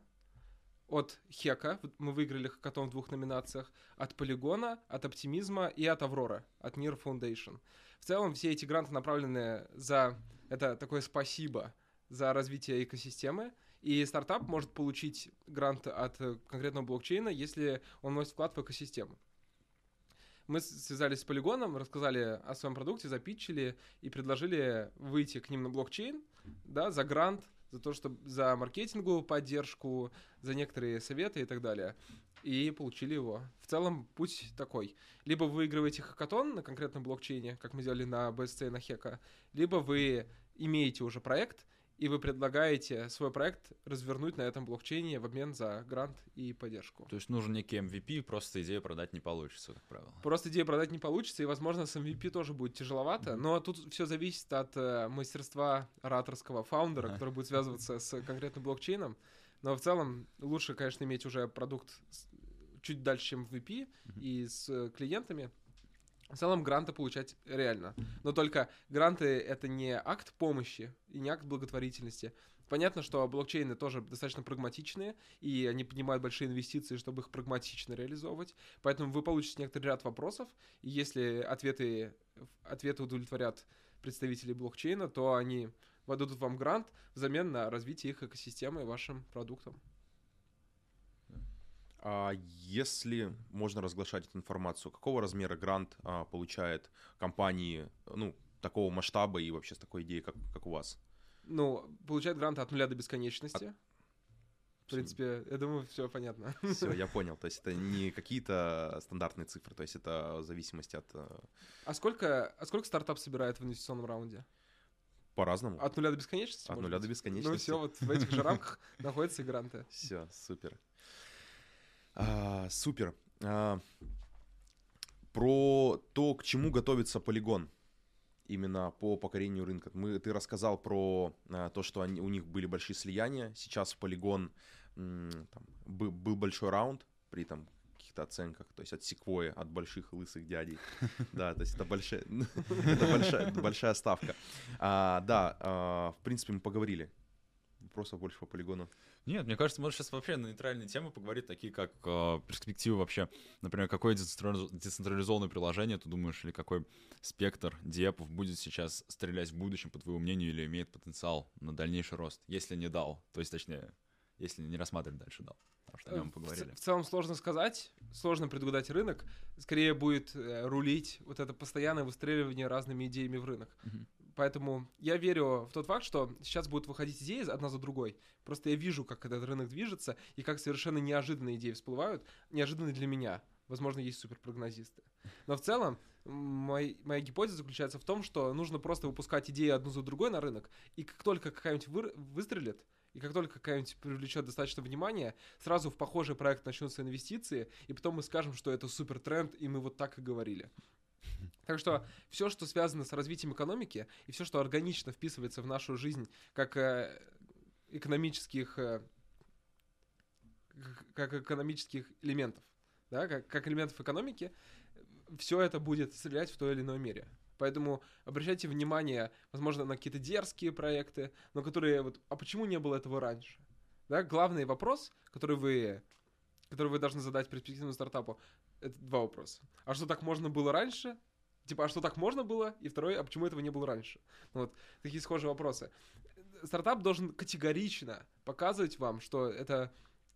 от Хека, мы выиграли хакатон в двух номинациях, от Полигона, от Оптимизма и от Аврора, от Near Foundation. В целом все эти гранты направлены за, это такое спасибо за развитие экосистемы, и стартап может получить грант от э, конкретного блокчейна, если он вносит вклад в экосистему. Мы связались с Полигоном, рассказали о своем продукте, запитчили и предложили выйти к ним на блокчейн, да, за грант, за то, что за маркетинговую поддержку, за некоторые советы и так далее. И получили его. В целом путь такой. Либо вы выигрываете хакатон на конкретном блокчейне, как мы делали на BSC и на Хека, либо вы имеете уже проект, и вы предлагаете свой проект развернуть на этом блокчейне в обмен за грант и поддержку. То есть нужен некий MVP, просто идею продать не получится, как правило. Просто идею продать не получится, и, возможно, с MVP тоже будет тяжеловато. Но тут все зависит от э, мастерства ораторского фаундера, Ага. который будет связываться с конкретным блокчейном. Но в целом лучше, конечно, иметь уже продукт чуть дальше, чем MVP, Мгм. и с э, клиентами. В целом гранты получать реально. Но только гранты — это не акт помощи и не акт благотворительности. Понятно, что блокчейны тоже достаточно прагматичные, и они поднимают большие инвестиции, чтобы их прагматично реализовывать. Поэтому вы получите некоторый ряд вопросов, и если ответы, ответы удовлетворят представителей блокчейна, то они выдадут вам грант взамен на развитие их экосистемы и вашим продуктом. А если можно разглашать эту информацию, какого размера грант а, получает компании, ну, такого масштаба и вообще с такой идеей, как, как у вас? Ну, получает гранты от нуля до бесконечности. В принципе, я думаю, все понятно. Все, я [laughs] понял. То есть это не какие-то стандартные цифры, то есть это в зависимости от... э, А сколько, а сколько стартап собирает в инвестиционном раунде? По-разному. От нуля до бесконечности? От нуля быть? до бесконечности. Ну все, вот в этих же рамках [laughs] находятся и гранты. Все, супер. А, супер. А, про то, к чему готовится полигон именно по покорению рынка. Мы, ты рассказал про а, то, что они, у них были большие слияния. Сейчас полигон м, там, бы- был большой раунд при там каких-то оценках, то есть от секвои, от больших лысых дядей. [laughs] Да, то есть это большая, [laughs] это большая, большая ставка. А, Да, а, в принципе, мы поговорили. Вопросов больше по полигону. Нет, мне кажется, можно сейчас вообще на нейтральные темы поговорить, такие как э, перспективы вообще. Например, какое децентрализ- децентрализованное приложение, ты думаешь, или какой спектр диэпов будет сейчас стрелять в будущем, по твоему мнению, или имеет потенциал на дальнейший рост, если не дал, то есть, точнее, если не рассматривать дальше дал. Потому что о нем Э, В поговорили. ц- В целом сложно сказать, сложно предугадать рынок. Скорее будет э, рулить вот это постоянное выстреливание разными идеями в рынок. Мгм. Поэтому я верю в тот факт, что сейчас будут выходить идеи одна за другой. Просто я вижу, как этот рынок движется и как совершенно неожиданные идеи всплывают, неожиданные для меня. Возможно, есть суперпрогнозисты. Но в целом мой- моя гипотеза заключается в том, что нужно просто выпускать идеи одну за другой на рынок, и как только какая-нибудь выр- выстрелит, и как только какая-нибудь привлечет достаточно внимания, сразу в похожий проект начнутся инвестиции, и потом мы скажем, что это супер тренд, и мы вот так и говорили. [laughs] Так что все, что связано с развитием экономики, и все, что органично вписывается в нашу жизнь как э, экономических, э, как- экономических элементов, да, как, как элементов экономики, все это будет стрелять в той или иной мере. Поэтому обращайте внимание, возможно, на какие-то дерзкие проекты, но которые вот, а почему не было этого раньше? Да, главный вопрос, который вы, который вы должны задать перспективному стартапу, это два вопроса. А что так можно было раньше? Типа, а что так можно было? И второй, а почему этого не было раньше? Ну Вот такие схожие вопросы. Стартап должен категорично показывать вам, что это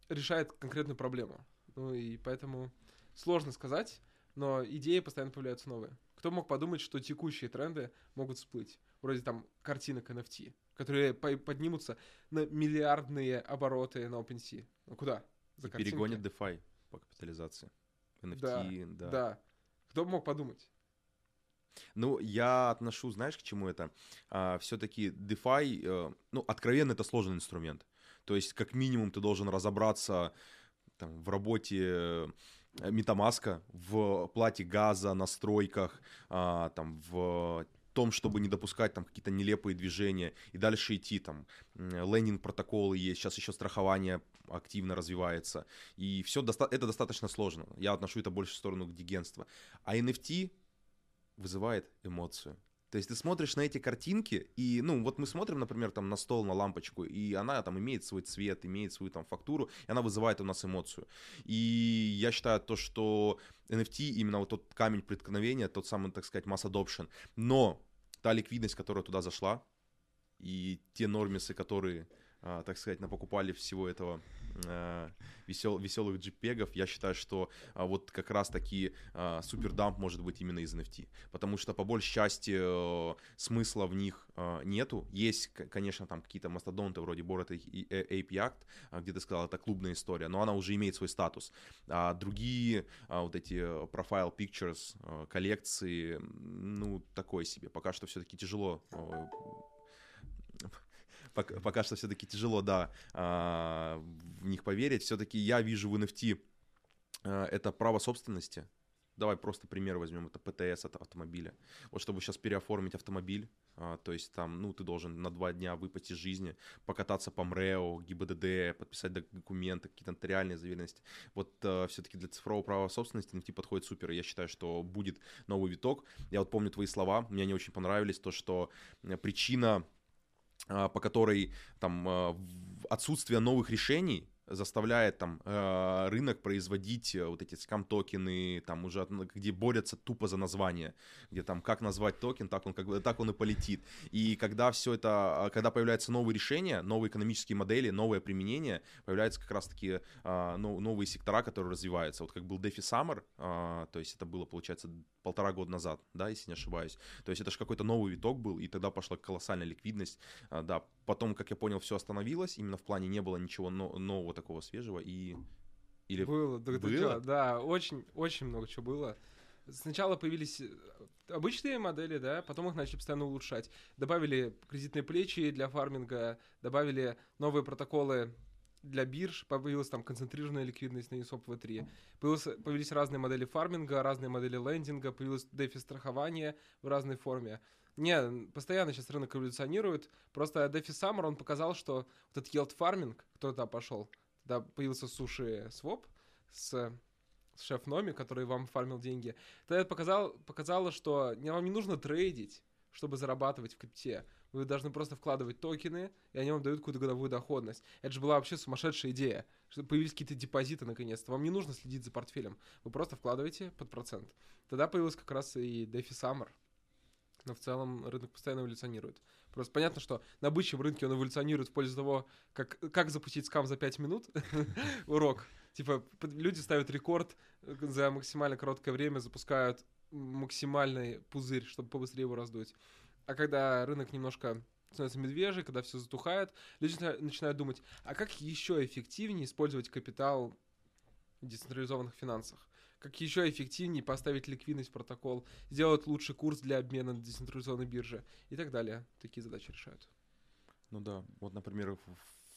решает конкретную проблему. Ну и поэтому сложно сказать, но идеи постоянно появляются новые. Кто мог подумать, что текущие тренды могут всплыть? Вроде там картинок NFT, которые по- поднимутся на миллиардные обороты на OpenSea. Ну куда? За И картинки. перегонит DeFi по капитализации. NFT, да. Да. Кто бы мог подумать? Ну, я отношу, знаешь, к чему это? все-таки DeFi, э, ну, откровенно, это сложный инструмент. То есть, как минимум, ты должен разобраться там, в работе э, Метамаска, в плате газа, настройках, а, там, в том, чтобы не допускать там какие-то нелепые движения и дальше идти там лендинг протоколы есть, сейчас еще страхование активно развивается и все это достаточно сложно. Я отношу это больше в сторону дигенства. А NFT вызывает эмоцию. То есть ты смотришь на эти картинки, и, ну, вот мы смотрим, например, там на стол, на лампочку, и она там имеет свой цвет, имеет свою там фактуру, и она вызывает у нас эмоцию. И я считаю то, что NFT именно вот тот камень преткновения, тот самый, так сказать, mass adoption. Но та ликвидность, которая туда зашла, и те нормисы, которые, а, так сказать, напокупали всего этого весел, веселых джипегов, я считаю, что а, вот как раз таки а, супердамп может быть именно из NFT, потому что по большей части э, смысла в них э, нету. Есть, конечно, там какие-то мастодонты вроде Bored Ape Yacht, а, где ты сказал, это клубная история, но она уже имеет свой статус. А другие вот эти э, profile pictures, э, коллекции, ну, такое себе. Пока что все-таки тяжело э, пока, пока что все-таки тяжело, да, а, в них поверить. Все-таки я вижу в NFT а, это право собственности. Давай просто пример возьмем, это ПТС от автомобиля. Вот чтобы сейчас переоформить автомобиль, а, то есть там, ну, ты должен на два дня выпасть из жизни, покататься по МРЭО, ГИБДД, подписать документы, какие-то нотариальные заверенности. Вот все-таки для цифрового права собственности NFT подходит супер, я считаю, что будет новый виток. Я вот помню твои слова, мне они очень понравились, то, что э, причина по которой там а, отсутствие новых решений заставляет там э, рынок производить э, вот эти скам-токены, там уже, где борются тупо за название, где там как назвать токен, так он, как, так он и полетит. И когда все это, когда появляются новые решения, новые экономические модели, новое применение, появляются как раз-таки э, новые сектора, которые развиваются. Вот как был DeFi Summer, э, то есть это было, получается, полтора года назад, да, если не ошибаюсь. То есть это же какой-то новый виток был, и тогда пошла колоссальная ликвидность, да. Потом, как я понял, все остановилось, именно в плане не было ничего нового такого свежего и... Или было, да, было? Да, очень, очень много чего было. Сначала появились э, обычные модели, да, потом их начали постоянно улучшать. Добавили кредитные плечи для фарминга, добавили новые протоколы для бирж, появилась там концентрированная ликвидность на ESOP V3. Появилось, появились разные модели фарминга, разные модели лендинга, появилось DeFi страхование в разной форме. Не, постоянно сейчас рынок эволюционирует. Просто DeFi Summer, он показал, что вот этот yield farming, кто туда пошел, тогда появился суши своп с с шеф Номи, который вам фармил деньги. Тогда это показал, показало, что вам не нужно трейдить, чтобы зарабатывать в крипте. Вы должны просто вкладывать токены, и они вам дают какую-то годовую доходность. Это же была вообще сумасшедшая идея, что появились какие-то депозиты наконец-то. Вам не нужно следить за портфелем. Вы просто вкладываете под процент. Тогда появилась как раз и DeFi Summer, но в целом рынок постоянно эволюционирует. Просто понятно, что на бычьем рынке он эволюционирует в пользу того, как, как запустить скам за 5 минут, [laughs] урок. Типа, люди ставят рекорд э, за максимально короткое время, запускают максимальный пузырь, чтобы побыстрее его раздуть. А когда рынок немножко становится медвежий, когда все затухает, люди начинают думать, а как еще эффективнее использовать капитал в децентрализованных финансах? Как еще эффективнее поставить ликвидность в протокол, сделать лучший курс для обмена на децентрализованной бирже и так далее. Такие задачи решают. Ну да, вот, например,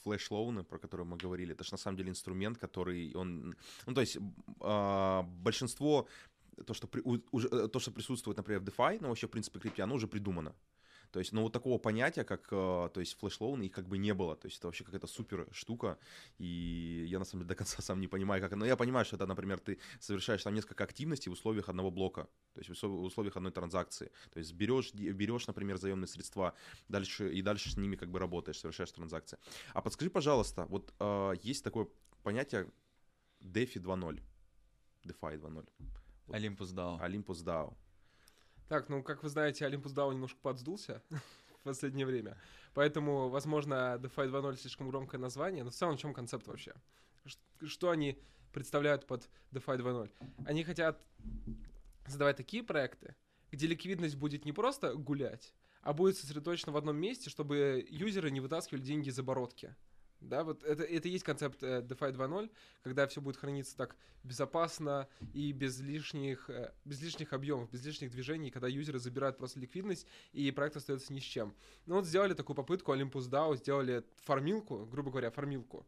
flash loan -ы, про которые мы говорили, это же на самом деле инструмент, который он, ну то есть э, большинство то, что, при, уже, э, то, что присутствует, например, в DeFi, ну вообще в принципе крипте, оно уже придумано. То есть, ну, вот такого понятия, как, э, то есть, flash loan, их как бы не было. То есть, это вообще какая-то супер штука, и я, на самом деле, до конца сам не понимаю, как... Но я понимаю, что это, например, ты совершаешь там несколько активностей в условиях одного блока, то есть, в условиях одной транзакции. То есть, берешь, берешь например, заемные средства, дальше, и дальше с ними как бы работаешь, совершаешь транзакции. А подскажи, пожалуйста, вот э, есть такое понятие DeFi 2.0, DeFi 2.0. Вот. Olympus DAO. Olympus DAO. Так, ну, как вы знаете, Olympus DAO немножко подсдулся [laughs] в последнее время. Поэтому, возможно, DeFi 2.0 слишком громкое название. Но в целом, в чем концепт вообще? Что они представляют под DeFi 2.0? Они хотят создавать такие проекты, где ликвидность будет не просто гулять, а будет сосредоточена в одном месте, чтобы юзеры не вытаскивали деньги из оборотки. Да, вот это, это есть концепт э, DeFi 2.0, когда все будет храниться так безопасно и без лишних, э, без лишних объемов, без лишних движений, когда юзеры забирают просто ликвидность, и проект остается ни с чем. Ну вот сделали такую попытку, Olympus DAO сделали фармилку, грубо говоря, фармилку,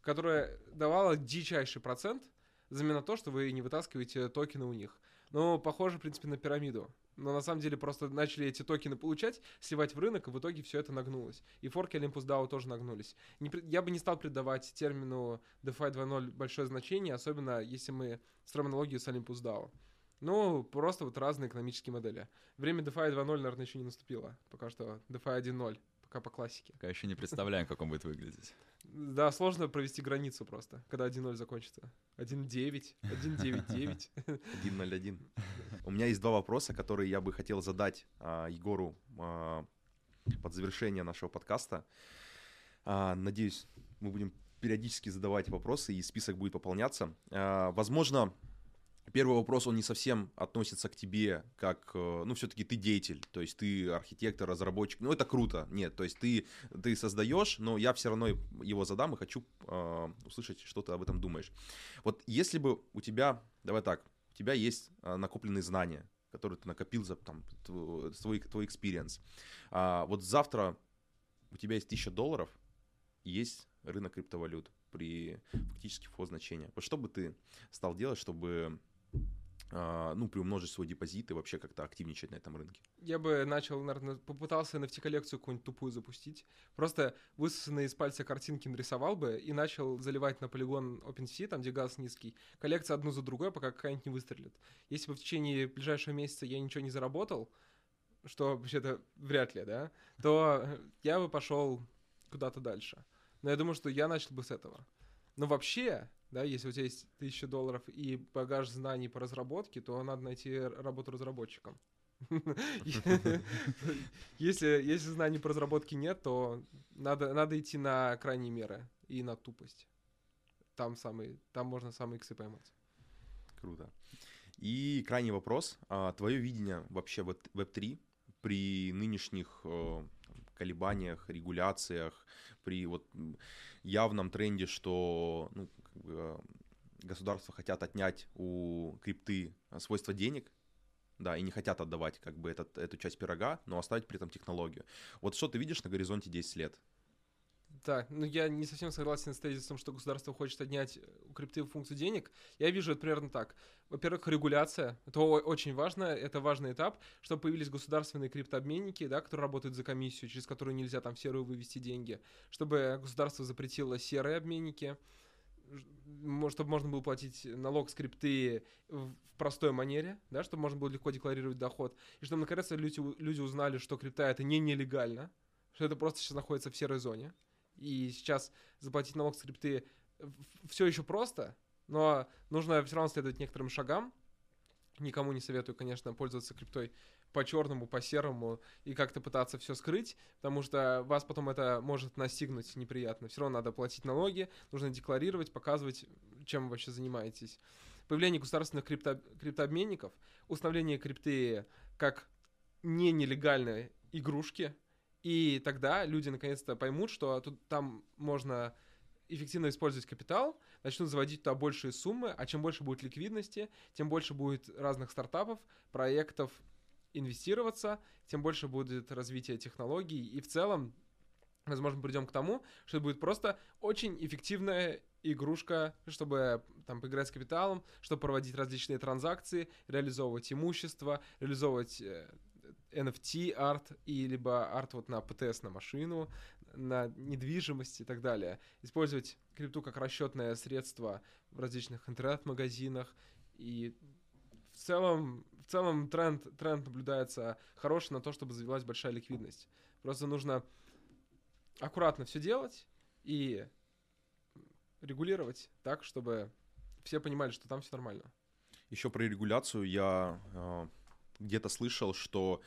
которая давала дичайший процент, взамен на то, что вы не вытаскиваете токены у них. Но похоже, в принципе, на пирамиду но на самом деле просто начали эти токены получать, сливать в рынок, и в итоге все это нагнулось. И форки Olympus DAO тоже нагнулись. Не, я бы не стал придавать термину DeFi 2.0 большое значение, особенно если мы строим аналогию с Olympus DAO. Ну, просто вот разные экономические модели. Время DeFi 2.0, наверное, еще не наступило. Пока что DeFi 1.0 пока по классике. Пока еще не представляем, как он будет выглядеть. Да, сложно провести границу просто, когда 1-0 закончится. 1-9, 1-9-9. 1-0-1. У меня есть два вопроса, которые я бы хотел задать а, Егору а, под завершение нашего подкаста. А, надеюсь, мы будем периодически задавать вопросы, и список будет пополняться. А, возможно, Первый вопрос, он не совсем относится к тебе, как, э, ну, все-таки ты деятель, то есть ты архитектор, разработчик, ну, это круто, нет, то есть ты, ты создаешь, но я все равно его задам и хочу э, услышать, что ты об этом думаешь. Вот если бы у тебя, давай так, у тебя есть э, накопленные знания, которые ты накопил за там, твой, твой experience, а вот завтра у тебя есть тысяча долларов, и есть рынок криптовалют при фактически фо значения. Вот что бы ты стал делать, чтобы ну, приумножить свой депозит и вообще как-то активничать на этом рынке? Я бы начал, наверное, попытался NFT-коллекцию какую-нибудь тупую запустить. Просто высосанные из пальца картинки нарисовал бы и начал заливать на полигон OpenSea, там, где газ низкий, коллекцию одну за другой, пока какая-нибудь не выстрелит. Если бы в течение ближайшего месяца я ничего не заработал, что вообще-то вряд ли, да, то я бы пошел куда-то дальше. Но я думаю, что я начал бы с этого. Но вообще, да, если у тебя есть тысяча долларов и багаж знаний по разработке, то надо найти работу разработчиком. [laughs] Если, если знаний по разработке нет, то надо, надо идти на крайние меры и на тупость. Там, самый, там можно самые иксы поймать. Круто. И крайний вопрос. А, твое видение вообще Web3 при нынешних э, колебаниях, регуляциях, при вот явном тренде, что ну, как бы, э, государства хотят отнять у крипты свойства денег, да, и не хотят отдавать как бы этот, эту часть пирога, но оставить при этом технологию. Вот что ты видишь на горизонте 10 лет? Да, ну я не совсем согласен с тезисом, что государство хочет отнять у крипты функцию денег. Я вижу это примерно так. Во-первых, регуляция. Это очень важно, это важный этап, чтобы появились государственные криптообменники, да, которые работают за комиссию, через которую нельзя там в серую вывести деньги. Чтобы государство запретило серые обменники, чтобы можно было платить налог с крипты в простой манере, да, чтобы можно было легко декларировать доход, и чтобы наконец люди, люди узнали, что крипта это не нелегально, что это просто сейчас находится в серой зоне. И сейчас заплатить налог с крипты все еще просто, но нужно все равно следовать некоторым шагам. Никому не советую, конечно, пользоваться криптой по черному, по серому и как-то пытаться все скрыть, потому что вас потом это может настигнуть неприятно. Все равно надо платить налоги, нужно декларировать, показывать, чем вы вообще занимаетесь. Появление государственных крипто криптообменников, установление крипты как не нелегальной игрушки, и тогда люди наконец-то поймут, что тут там можно эффективно использовать капитал, начнут заводить туда большие суммы, а чем больше будет ликвидности, тем больше будет разных стартапов, проектов инвестироваться, тем больше будет развитие технологий, и в целом, возможно, придем к тому, что это будет просто очень эффективная игрушка, чтобы там поиграть с капиталом, чтобы проводить различные транзакции, реализовывать имущество, реализовывать э, NFT арт и либо арт вот на ПТС на машину, на недвижимость и так далее. Использовать крипту как расчетное средство в различных интернет-магазинах и целом, в целом тренд, тренд наблюдается хороший на то, чтобы завелась большая ликвидность. Просто нужно аккуратно все делать и регулировать так, чтобы все понимали, что там все нормально. Еще про регуляцию я э, где-то слышал, что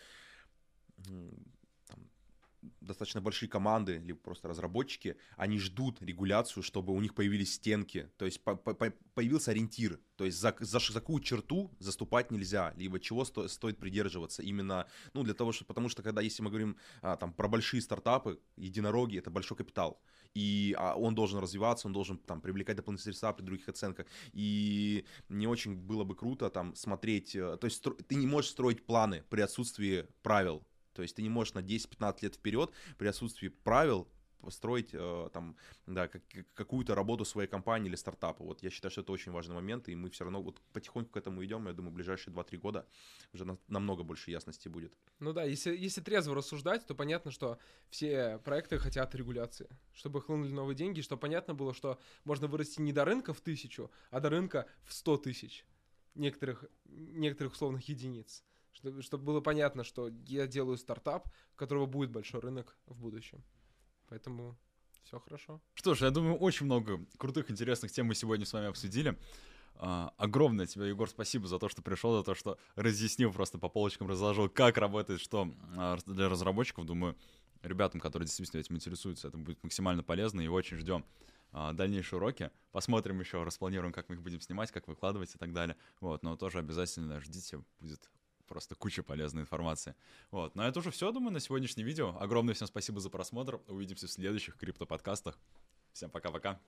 достаточно большие команды, либо просто разработчики, они ждут регуляцию, чтобы у них появились стенки, то есть по по появился ориентир, то есть за, за, за какую черту заступать нельзя, либо чего сто стоит придерживаться именно, ну, для того, что, потому что когда, если мы говорим а, там про большие стартапы, единороги, это большой капитал, и а, он должен развиваться, он должен там привлекать дополнительные средства при других оценках, и не очень было бы круто там смотреть, э, то есть ты не можешь строить планы при отсутствии правил, то есть ты не можешь на 10-15 лет вперед при отсутствии правил построить э, там, да, как, какую-то работу своей компании или стартапа. Вот я считаю, что это очень важный момент, и мы все равно вот потихоньку к этому идем. Я думаю, в ближайшие 2-3 года уже на, намного больше ясности будет. Ну да, если, если трезво рассуждать, то понятно, что все проекты хотят регуляции, чтобы хлынули новые деньги, чтобы понятно было, что можно вырасти не до рынка в тысячу, а до рынка в 100 тысяч некоторых, некоторых условных единиц чтобы, чтобы было понятно, что я делаю стартап, у которого будет большой рынок в будущем. Поэтому все хорошо. Что ж, я думаю, очень много крутых, интересных тем мы сегодня с вами обсудили. Uh, огромное тебе, Егор, спасибо за то, что пришел, за то, что разъяснил, просто по полочкам разложил, как работает что uh, для разработчиков. Думаю, ребятам, которые действительно этим интересуются, это будет максимально полезно, и очень ждем uh, дальнейшие уроки. Посмотрим еще, распланируем, как мы их будем снимать, как выкладывать и так далее. Вот, но тоже обязательно ждите, будет просто куча полезной информации. Вот, на это уже все, думаю, на сегодняшнее видео. Огромное всем спасибо за просмотр. Увидимся в следующих крипто-подкастах. Всем пока-пока.